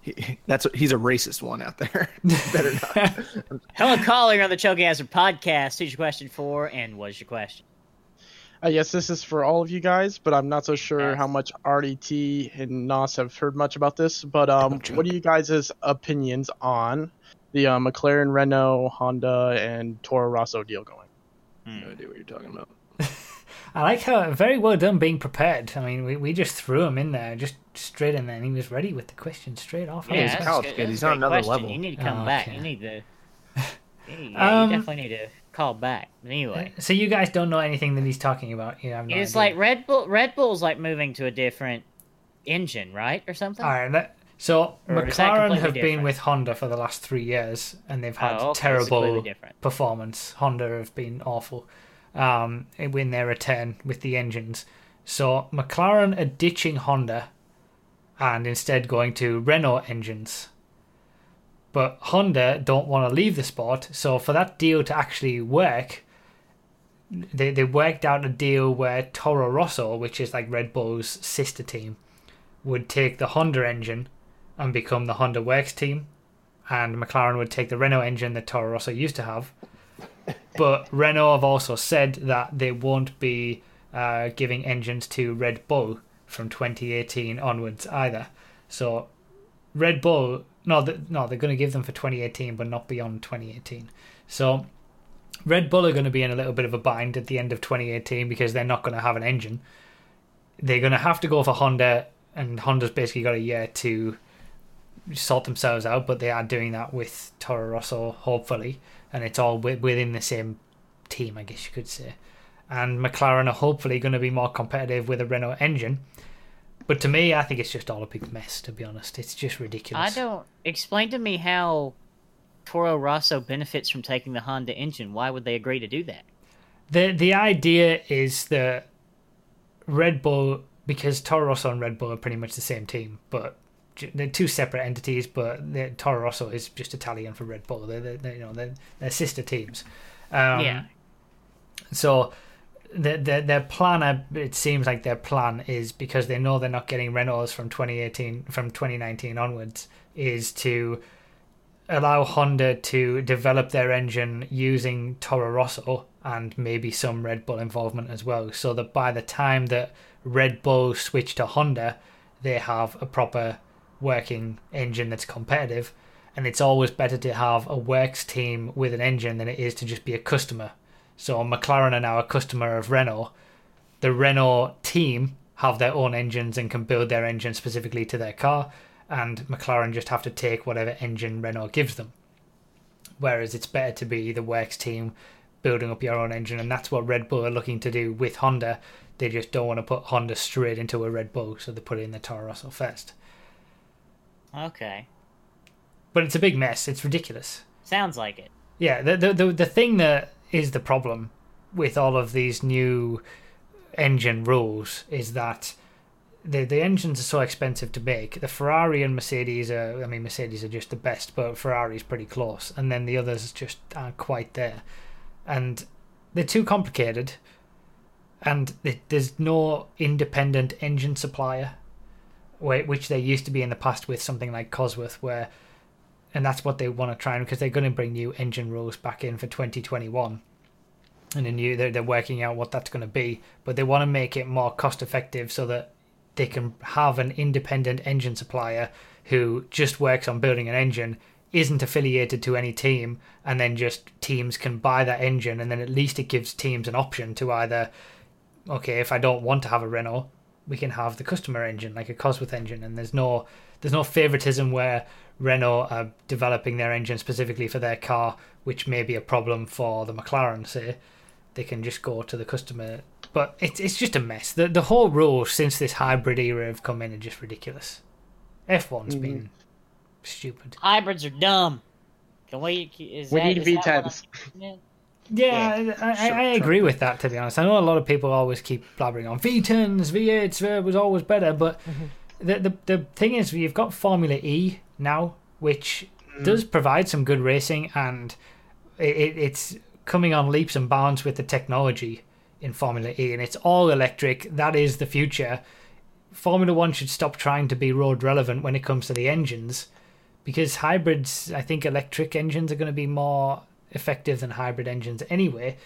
he- that's he's a racist one out there. (laughs) Better not. (laughs) Hello, caller on the Choking Hazard podcast. Who's your question for, and what's your question? Uh, yes, this is for all of you guys, but I'm not so sure how much RDT and Nos have heard much about this. But um, what are you guys' opinions on the uh, McLaren, Renault, Honda, and Toro Rosso deal going? no idea what you're talking about. (laughs) I like how very well done being prepared. I mean, we, we just threw him in there, just straight in there, and he was ready with the question straight off. Yeah, he's that's college good- kid. that's He's on another question. level. You need to come Oh, back. okay. You need to. (laughs) Yeah, Um, you definitely need to call back. Anyway, So you guys don't know anything that he's talking about. You have no it's idea. like Red Bull. Red Bull's like moving to a different engine, right, or something? All right. That, so Or McLaren have been with Honda for the last three years, and they've had Oh, okay, terrible performance. Honda have been awful um, in their return with the engines. So McLaren are ditching Honda and instead going to Renault engines. But Honda don't want to leave the sport, so for that deal to actually work, they they worked out a deal where Toro Rosso, which is like Red Bull's sister team, would take the Honda engine and become the Honda Works team, and McLaren would take the Renault engine that Toro Rosso used to have. But Renault have also said that they won't be uh, giving engines to Red Bull from 2018 onwards either. So Red Bull, no, no, they're going to give them for 2018, but not beyond 2018. So Red Bull are going to be in a little bit of a bind at the end of 2018 because they're not going to have an engine. They're going to have to go for Honda, and Honda's basically got a year to sort themselves out, but they are doing that with Toro Rosso, hopefully, and it's all wi- within the same team, I guess you could say. And McLaren are hopefully going to be more competitive with a Renault engine. But to me, I think it's just all a big mess, to be honest. It's just ridiculous. I don't. Explain to me how Toro Rosso benefits from taking the Honda engine. Why would they agree to do that? The the idea is that Red Bull, because Toro Rosso and Red Bull are pretty much the same team, but they're two separate entities. But the- Toro Rosso is just Italian for Red Bull. They're, they're, they're, you know they're, they're sister teams. Um, yeah. So their, their their plan uh, it seems like their plan is because they know they're not getting Renaults from 2018 from 2019 onwards is to allow Honda to develop their engine using Toro Rosso and maybe some Red Bull involvement as well so that by the time that Red Bull switch to Honda they have a proper working engine that's competitive and it's always better to have a works team with an engine than it is to just be a customer so McLaren are now a customer of Renault. The Renault team have their own engines and can build their engine specifically to their car, and McLaren just have to take whatever engine Renault gives them. Whereas it's better to be the works team building up your own engine, and that's what Red Bull are looking to do with Honda. They just don't want to put Honda straight into a Red Bull, so they put it in the Toro Rosso first. Okay. But it's a big mess. It's ridiculous. Sounds like it. Yeah, the the the, the thing that is the problem with all of these new engine rules is that the the engines are so expensive to make. The Ferrari and Mercedes are, I mean, Mercedes are just the best, but Ferrari's pretty close, and then the others just aren't quite there, and they're too complicated, and there's no independent engine supplier, which they used to be in the past with something like Cosworth, where and that's what they want to try and because they're going to bring new engine rules back in for 2021 and a new they're, they're working out what that's going to be but they want to make it more cost effective so that they can have an independent engine supplier who just works on building an engine isn't affiliated to any team and then just teams can buy that engine and then at least it gives teams an option to either okay if i don't want to have a renault we can have the customer engine like a cosworth engine and there's no there's no favoritism where Renault are developing their engine specifically for their car, which may be a problem for the McLaren. Say they can just go to the customer, but it's it's just a mess. The the whole rules since this hybrid era have come in are just ridiculous. F1's Mhm. been stupid. Hybrids are dumb. Can we? Is We that, need is that what V10s. I'm- Yeah, I, I, I agree with that. To be honest, I know a lot of people always keep blabbering on V10s, V8s uh, was always better, but the, the the thing is, you've got Formula E now, which does provide some good racing, and it, it, it's coming on leaps and bounds with the technology in Formula E, and it's all electric. That is the future. Formula One should stop trying to be road relevant when it comes to the engines, because hybrids, I think electric engines are going to be more effective than hybrid engines anyway.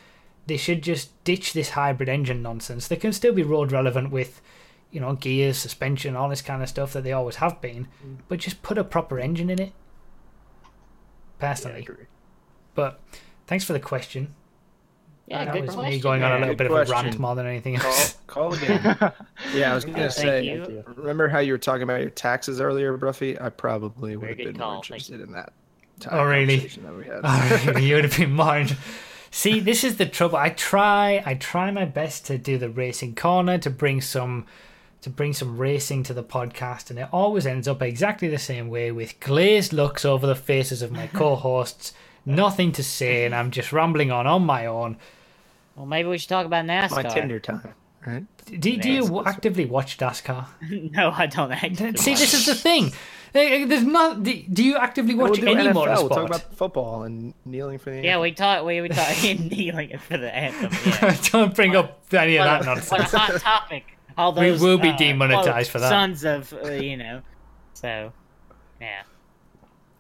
They should just ditch this hybrid engine nonsense. They can still be road relevant with, you know, gears, suspension, all this kind of stuff that they always have been, mm. but just put a proper engine in it. Yeah, I Personally, agree. but thanks for the question. Yeah, that good was question. me going on a little good bit of a rant question. more than anything else. (laughs) call again. (laughs) yeah, I was gonna Thank say. you. Remember how you were talking about your taxes earlier, Broughy? I probably would Very have been call, more thank interested in that. Oh, really? conversation That we had. Oh, (laughs) you would have been mine. See, this is the trouble. I try, I try my best to do the racing corner to bring some, to bring some racing to the podcast, and it always ends up exactly the same way with glazed looks over the faces of my (laughs) co-hosts, nothing to say, and I'm just rambling on on my own. Well, maybe we should talk about NASCAR. My Tinder time, right? Do, do you actively watch NASCAR? (laughs) no, I don't actually. See, this is the thing. There- There's not. Do do you actively watch we'll any NFL. motorsport? We'll talk about football and kneeling for the Anthem. Yeah, we talk. We we talk (laughs) kneeling for the anthem. Yeah. (laughs) Don't bring up any of that a, nonsense. what a hot (laughs) topic. All We will be uh, demonetized quote, for that. Sons of, uh, you know. So, yeah.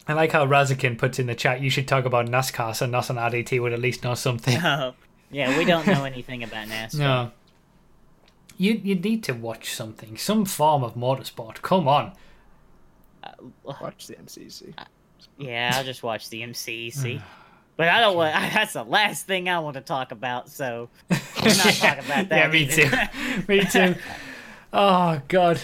I like how Razakin puts in the chat. You should talk about NASCAR, so Nos and RDT would at least know something. Oh, yeah. We don't know anything about NASCAR. no, you you need to watch something, some form of motorsport. Come on, Uh, watch the MCC. Yeah, I'll just watch the MCC. (sighs) But I don't want. (laughs) That's the last thing I want to talk about. So (laughs) we're not talking about that. yeah, me too, (laughs) me too. Oh God,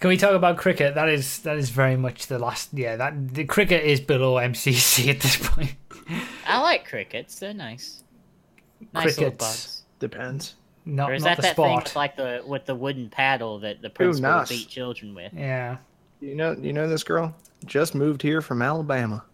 can we talk about cricket? That is that is very much the last. Yeah, that the cricket is below MCC at this point. I like crickets. They're nice. Nice little Crickets. bugs. Depends. Not Or is not that the that thing sport. with like the with the wooden paddle that the principal nice. beat children with? Yeah. You know, you know this girl just moved here from Alabama.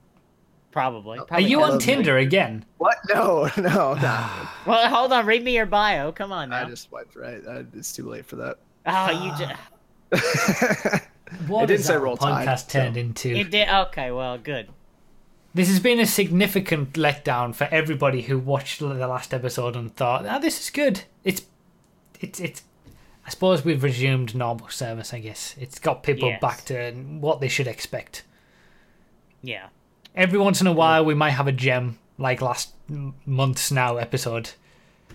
Probably. Are Probably you has- on Tinder again? What? No, (laughs) no, no. (sighs) Well, hold on. Read me your bio. Come on now. I just swiped right. I, it's too late for that. Oh, you just. (sighs) What It didn't has say our Roll Tide, podcast so- turned into? It did. Okay. Well, good. this has been a significant letdown for everybody who watched the last episode and thought, "Ah, this is good." It's, it's, it's. I suppose we've resumed normal service. I guess it's got people Yes. back to what they should expect. Yeah. Every once in a while, we might have a gem like last month's now episode.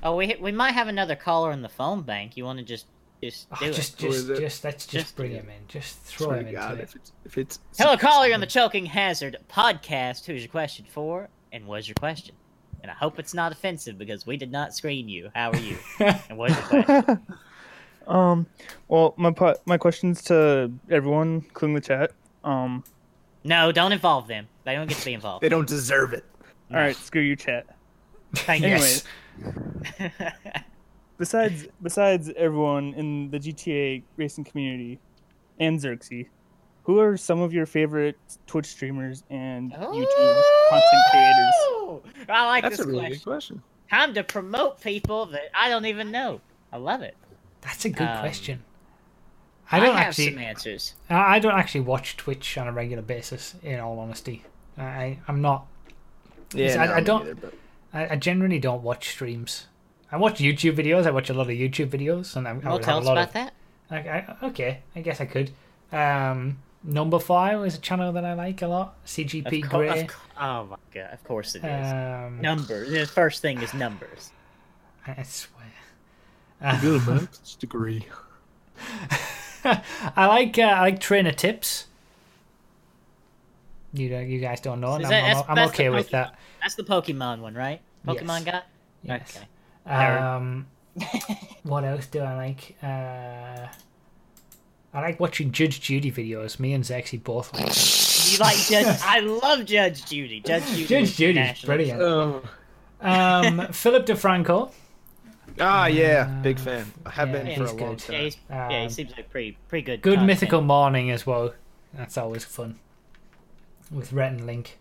Oh, we we might have another caller in the phone bank. You want to just just Oh, do just, it? Just, just let's just, Just bring do him in. Just throw him to into it. if it's, if it's Hello, caller, on the Choking Hazard podcast. Who's your question for? And what's your question? And I hope it's not offensive because we did not screen you. How are you? (laughs) and what's your question? Um, well, my po- my questions to everyone, including the chat. Um, No, don't involve them. They don't get to be involved. (laughs) they don't deserve it. all right, screw you, chat. Thank you. Anyways, (laughs) besides besides everyone in the GTA racing community and Xerxes, who are some of your favorite Twitch streamers and YouTube content creators? Ooh, I like That's this a really question. good question. Time to promote people that I don't even know. I love it. That's a good Um, question. I don't have actually. some answers. I I don't actually watch Twitch on a regular basis. In all honesty, I I'm not. Yeah, I- no, I me don't- neither, but- I, I generally don't watch streams. I watch YouTube videos. I watch a lot of YouTube videos, and I, I Well, would tell have us a lot about of. that. Like, I, okay, I guess I could. Um, Numberphile is a channel that I like a lot. CGP Of cour- Grey. cou- oh my god! Of course it is. Um, numbers. The first thing is numbers. I swear. Good maths degree. (laughs) I like uh, I like trainer tips. You don't- you guys don't know, and Is I'm, that- I'm, I'm that's the okay with Pokemon- that. That's the Pokemon one, right? Pokemon Yes. guy. Yes. Okay. Um, what else do I like? Uh, I like watching Judge Judy videos. Me and Zexy both like. them. You like Judge? I love Judge Judy. Judge (laughs) Judy. Judge is Judy's brilliant. Oh. Um, Philip DeFranco. Ah, yeah, big fan. I have Yeah, been for a long good. Yeah, time. he's, yeah, he Um, seems like pretty pretty good. Good content. Mythical Morning as well. That's always fun. With Rhett and Link.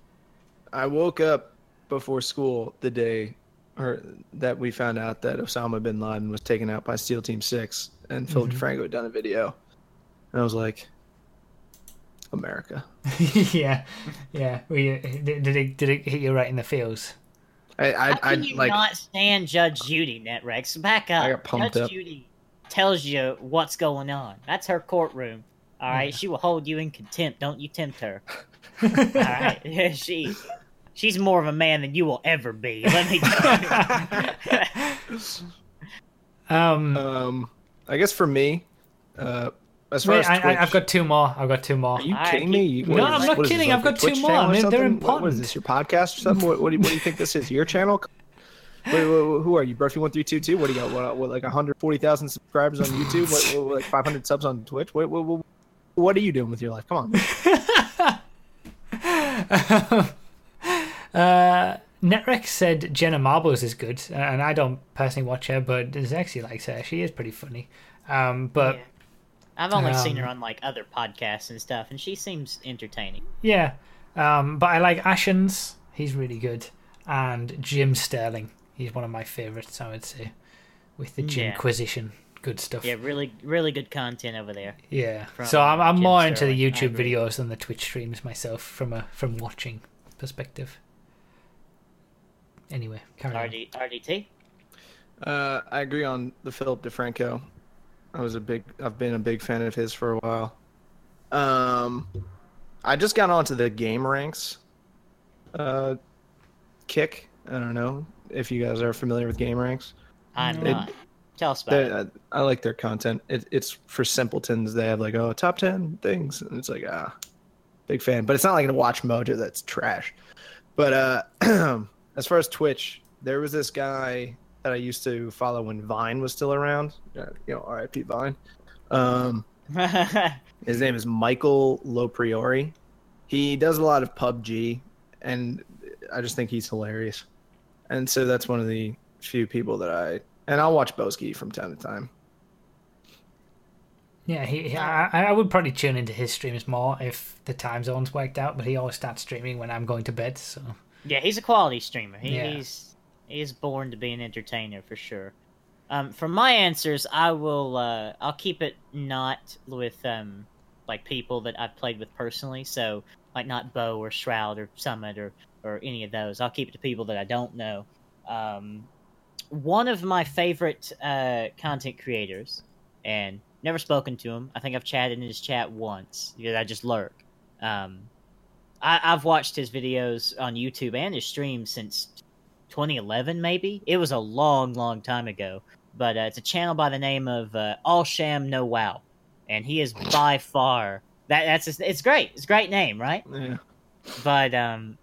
I woke up before school the day or that we found out that Osama bin Laden was taken out by SEAL Team Six, and Philip Mhm. DeFranco had done a video, and I was like, America. (laughs) yeah, yeah. We, did, did it did it hit you right in the feels? I I, How I can you like not stand Judge Judy, Netrex? Back up. I got pumped Judge up. Judy tells you what's going on. That's her courtroom. All right, she will hold you in contempt. Don't you tempt her. (laughs) All right, (laughs) she she's more of a man than you will ever be. Let me tell you. (laughs) Um, um I guess for me, uh, as far wait, as I, Twitch, I, I've got two more. I've got two more. Are you kidding keep- me? You- No, what I'm is- not what is this, kidding, like I've a got two Twitch more. channel I mean, they're something? What- What important. is this? Your podcast or something? What, what, do you, what do you think this is? Your channel? Wait, wait, wait, who are you, Broughy one three two two? What do you got? What, what like one hundred forty thousand subscribers on YouTube? What, what, like five hundred subs on Twitch? What, what, what, what are you doing with your life? Come on. (laughs) uh, Netrex said Jenna Marbles is good, and I don't personally watch her, but Zexy likes her. She is pretty funny. Um, but Yeah. I've only seen Um, her on like other podcasts and stuff, and she seems entertaining. yeah, um, but I like Ashens. He's really good, and Jim Sterling. He's one of my favorites, I would say, with the Yeah. Jimquisition. Good stuff. Yeah, really, really good content over there. Yeah. from so I'm, I'm Jim more into the YouTube videos than the Twitch streams myself from a from watching perspective. Anyway, carry on. RDT. Uh, I agree on the Philip DeFranco. I was a big, I've been a big fan of his for a while. Um, I just got onto the GameRanx. Uh, kick. I don't know if you guys are familiar with GameRanx. I'm It- not. Tell us about it. I, I like their content. It, it's for simpletons. They have like oh top ten things, and it's like ah, big fan. But it's not like a WatchMojo that's trash. But uh, (clears throat) as far as Twitch, there was this guy that I used to follow when Vine was still around. Uh, you know, R.I.P. Vine. Um, (laughs) his name is Michael Lopriori. He does a lot of PUBG, and I just think he's hilarious. And so that's one of the few people that I and I'll watch Boski from time to time. Yeah, he, he I, I would probably tune into his streams more if the time zones worked out, but he always starts streaming when I'm going to bed, so yeah, he's a quality streamer. He, Yeah. He's he's born to be an entertainer for sure. Um, for my answers, I will. Uh, I'll keep it not with um, like people that I've played with personally. So like not Bo or Shroud or Summit or or any of those. I'll keep it to people that I don't know. Um, one of my favorite uh, content creators, and never spoken to him. I think I've chatted in his chat once because I just lurk. Um, I, I've watched his videos on YouTube and his streams since 2011, maybe. It was a long, long time ago. But uh, it's a channel by the name of uh, All Sham No Wow, and he is by far that that's his, it's great. It's a great name, right? Yeah. but um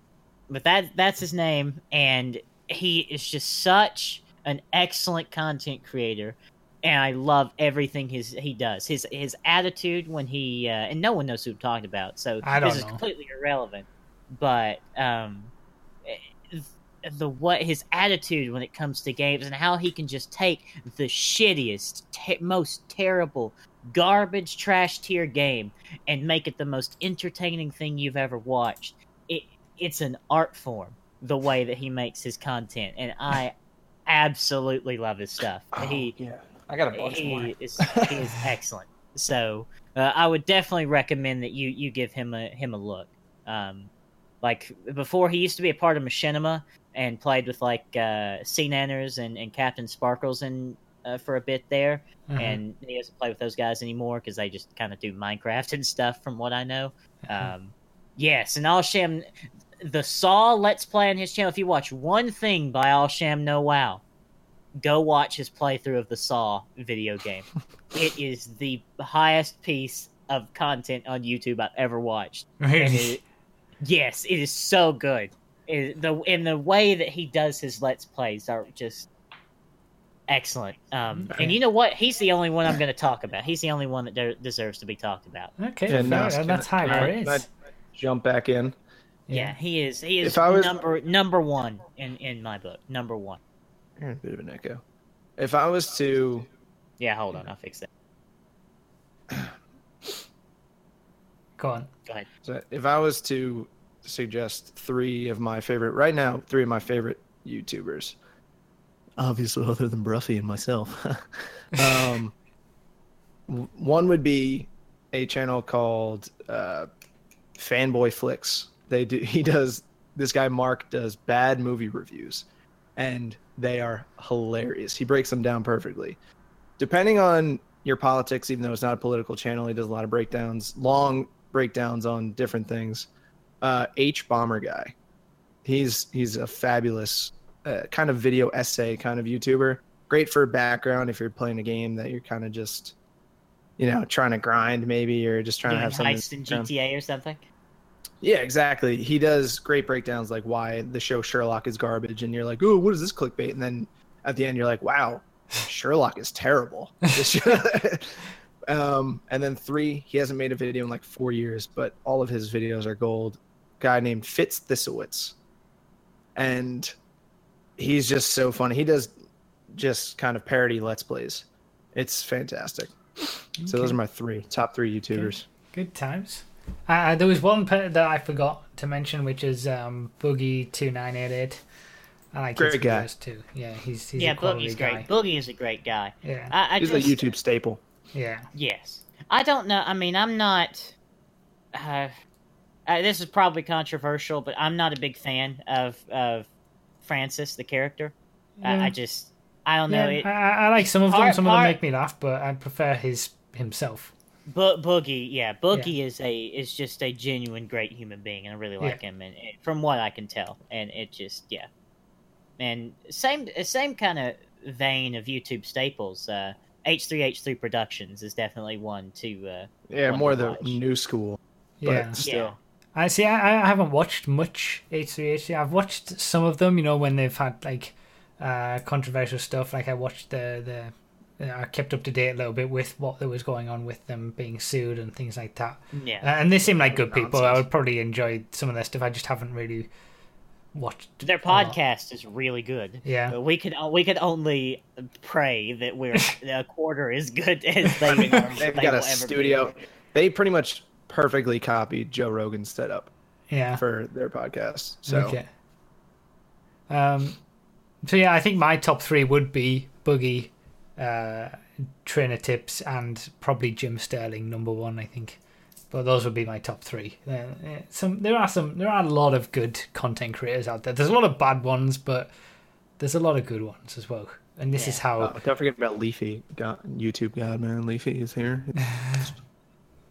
but that that's his name and he is just such an excellent content creator and I love everything his he does. His his attitude when he uh, and no one knows who I'm talking about, so I don't this is completely irrelevant. But um, the what his attitude when it comes to games and how he can just take the shittiest, te- most terrible, garbage trash tier game and make it the most entertaining thing you've ever watched. It it's an art form the way that he makes his content, and I absolutely love his stuff. he yeah. I got a bunch more. he is he is (laughs) excellent. So uh, I would definitely recommend that you you give him a him a look. Um, like before, he used to be a part of Machinima and played with like uh, Sea Nanners and, and Captain Sparkles and uh, for a bit there. Mhm. And he doesn't play with those guys anymore because they just kind of do Minecraft (laughs) and stuff, from what I know. Um, yes, and All Sham, the Saw Let's Play on his channel. If you watch one thing by All Sham No Wow, go watch his playthrough of the Saw video game. (laughs) it is the highest piece of content on YouTube I've ever watched. Really? it- yes, it is so good. It, the and the way that he does his let's plays are just excellent. Um, and you know what? He's the only one I'm going to talk about. He's the only one that de- deserves to be talked about. Okay, Yeah, fair, no, that's high can I- praise. can jump back in. Yeah, he is. He is was- number number one in in my book. Number one. A bit of an echo. If I was to Yeah, hold on, I'll fix that. Go on. Go ahead. So if I was to suggest three of my favorite right now, three of my favorite YouTubers, obviously other than Broughy and myself, (laughs) um, (laughs) one would be a channel called uh, Fanboy Flicks. They do. He does. This guy Mark does bad movie reviews, and they are hilarious. He breaks them down perfectly. Depending on your politics, even though it's not a political channel, he does a lot of breakdowns, long breakdowns on different things. Uh, H Bomber guy, he's he's a fabulous uh, kind of video essay kind of YouTuber. Great for background if you're playing a game that you're kind of just, you know, trying to grind maybe or just trying Doing to have something. heist in. GTA or something. Yeah, exactly. He does great breakdowns like why the show Sherlock is garbage, and you're like, "Ooh, what is this clickbait?" And then at the end, you're like, "Wow, Sherlock is terrible." (laughs) (laughs) Um, and then three, he hasn't made a video in like four years, but all of his videos are gold. Guy named Fitz Thistlewitz, and he's just so funny. He does just kind of parody let's plays. It's fantastic. So those are my three top three YouTubers. Good times. Uh, there was one pe- that I forgot to mention, which is um, Boogie two nine eight eight. I like his Great guy. videos too. Yeah, he's he's yeah, a Boogie's guy. great. Boogie is a great guy. Yeah, I, I He's just, a YouTube staple. yeah. Yes. I don't know. I mean, I'm not. Uh, uh, this is probably controversial, but I'm not a big fan of of Francis, the character. Yeah. I, I just, I don't know. Yeah, It, I, I like some of them. Part- Some of them part- make me laugh, but I prefer his himself. Bo- Boogie, yeah, Boogie is a is just a genuine great human being, and I really like Yeah. him, and, and from what I can tell, and it just yeah, and same same kind of vein of YouTube staples. Uh, H3H3 Productions is definitely one to uh, Yeah, One more to the watch. new school. Yeah. But still. Yeah. I see. I, I haven't watched much H3H3. I've watched some of them. You know, when they've had like uh, controversial stuff. Like I watched the the. I kept up to date a little bit with what there was going on with them being sued and things like that. Yeah. Uh, and they seem like good people. I would probably enjoy some of their stuff. I just haven't really watched Their podcast is really good. Yeah. But we could we could only pray that we're (laughs) a quarter as good as they, I mean, are, they've they got a will ever be. studio. They pretty much perfectly copied Joe Rogan's setup Yeah. for their podcast. So Okay. Um, so yeah, I think my top three would be Boogie, uh, Trainer Tips, and probably Jim Sterling number one. I think but those would be my top three. Uh, some there are some there are a lot of good content creators out there. There's a lot of bad ones, but there's a lot of good ones as well. And this is how Oh, don't forget about Leafy, God, YouTube God man. Leafy is here. (laughs)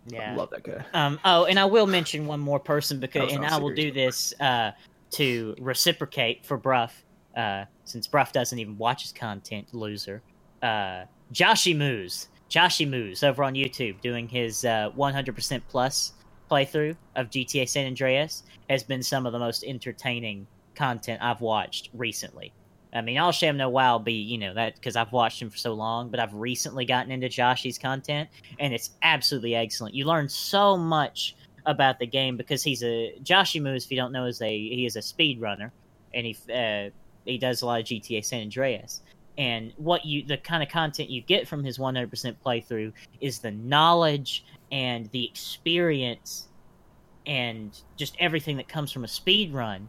Yeah. I love that guy. Um, oh, and I will mention one more person because, and I will do this uh, to reciprocate for Bruff, uh, since Bruff doesn't even watch his content, loser. Uh, Joshy Moose, Joshy Moose over on YouTube doing his uh, 100% plus playthrough of GTA San Andreas has been some of the most entertaining content I've watched recently. I mean, All Sham No Wow be you know that because I've watched him for so long, but I've recently gotten into Joshy's content, and it's absolutely excellent. You learn so much about the game because he's a Joshy Moose. If you don't know, is a he is a speed runner, and he uh, he does a lot of GTA San Andreas. And what you the kind of content you get from his 100% playthrough is the knowledge and the experience and just everything that comes from a speed run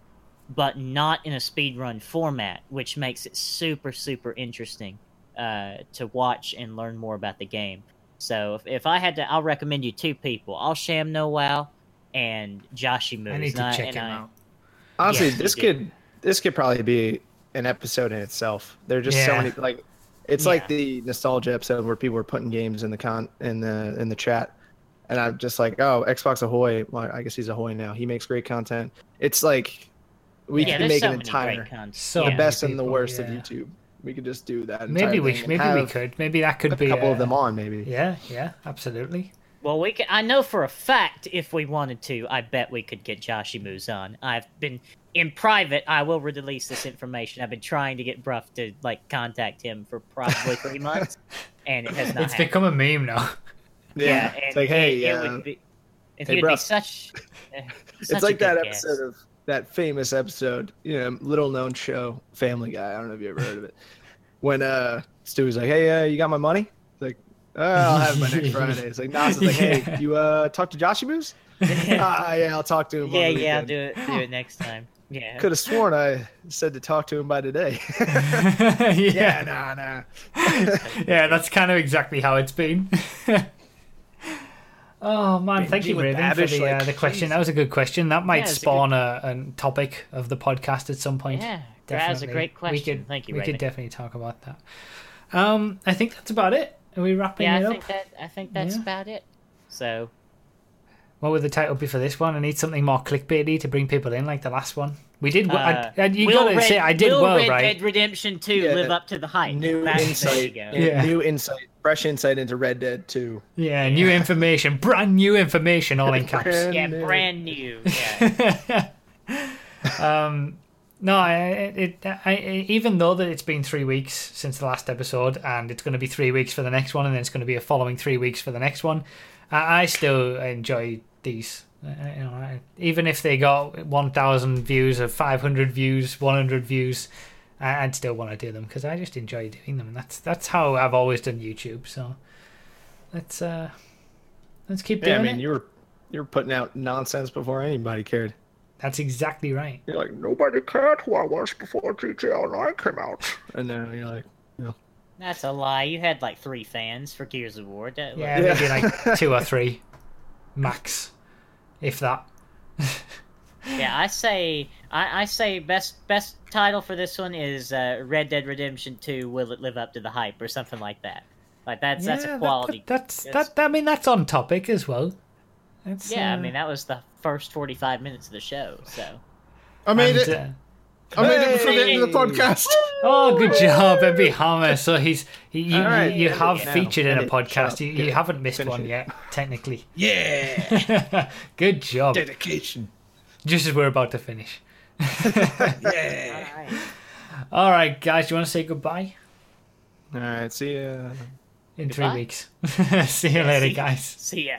but not in a speedrun format, which makes it super, super interesting uh, to watch and learn more about the game. So if, if I had to, I'll recommend you two people: All Sham No Wow and Joshy Moose. I need And to check him I- out. Honestly, Yes, this you did. could this could probably be an episode in itself. There are just so many like it's Yeah. like the nostalgia episode where people were putting games in the con in the in the chat, and I'm just like, oh, Xbox Ahoy. Well, I guess he's Ahoy now. He makes great content. It's like we yeah, could make so an entire great. So the yeah. many best and the worst yeah. of YouTube. We could just do that. Maybe we thing sh- and maybe we could. Maybe that could a be couple a- of them on. Maybe. Yeah, yeah, absolutely. Well, we can, I know for a fact if we wanted to, I bet we could get Joshy Moose on. I've been in private. I will release this information. I've been trying to get Bruff to like contact him for probably (laughs) three months, and it has not. It's happened. become a meme now. (laughs) Yeah. and It's like, hey, it, it uh, would be, and hey, would be Bruff. such. uh, (laughs) it's such a like that good guest. episode of that famous episode, you know, little known show, Family Guy. I don't know if you ever heard of it. When uh Stewie's like, "Hey, uh, you got my money?" It's like, uh, "I'll have my next Friday." It's like Nos is like, "Hey, (laughs) Yeah. you uh talk to Joshy Moose?" (laughs) (laughs) ah, yeah, I'll talk to him. Yeah, yeah, I'll do it. Do it next time. Yeah. Could have sworn I said to talk to him by today. yeah, yeah, nah, nah. yeah, that's kind of exactly how it's been. Oh man, thank you, with Raven, for Babish, the, uh, the question. jeez. That was a good question. That might Yeah, it's a spawn a, a topic of the podcast at some point. Yeah, that was a great question. We could, Thank you, We Raven. could definitely talk about that. Um, I think that's about it. Are we wrapping yeah, it I up? think that I think that's Yeah. about it. So What would the title be for this one? I need something more clickbaity to bring people in, like the last one. We did. well. uh, I, and you will gotta Red, say I did will well, Red right? Dead Redemption Two Yeah, live up to the hype. New That's- insight, you. Yeah. new insight, fresh insight into Red Dead 2. Yeah, new information, brand new information, all in (laughs) caps. Brand Yeah, new. brand new. Yeah. (laughs) um, no, I, it, I, I, even though that it's been three weeks since the last episode, and it's going to be three weeks for the next one, and then it's going to be a following three weeks for the next one, I, I still enjoy these. Uh, you know, I, even if they got one thousand views or five hundred views, one hundred views, I, I'd still want to do them because I just enjoy doing them. That's that's how I've always done YouTube. So let's uh, let's keep doing Yeah, I mean, it. you were you were putting out nonsense before anybody cared. That's exactly right. You're like, nobody cared who I was before GTA Online came out. And then you're like, That's a lie. You had like three fans for Gears of War. That- Yeah, Yeah. maybe like two or three, (laughs) max, if that. (laughs) Yeah, I say I, I say best best title for this one is uh, Red Dead Redemption Two. Will it live up to the hype or something like that? Like that's that's a quality. that- that's That's- that. I mean, that's on topic as well. It's, yeah, I uh, mean that was the first forty five minutes of the show. So I made and, it. uh, I made it before the end of the podcast. (laughs) oh, good job, Ebby Hammer. So he's he, you, All right, you, you have now, featured in a podcast. You, you haven't missed Finish one it. yet, technically. Yeah. (laughs) good job. Dedication. Just as we're about to finish. (laughs) Yeah. all right. All right, guys, you want to say goodbye all right, see ya. in three weeks? (laughs) see you later, see- guys. See ya.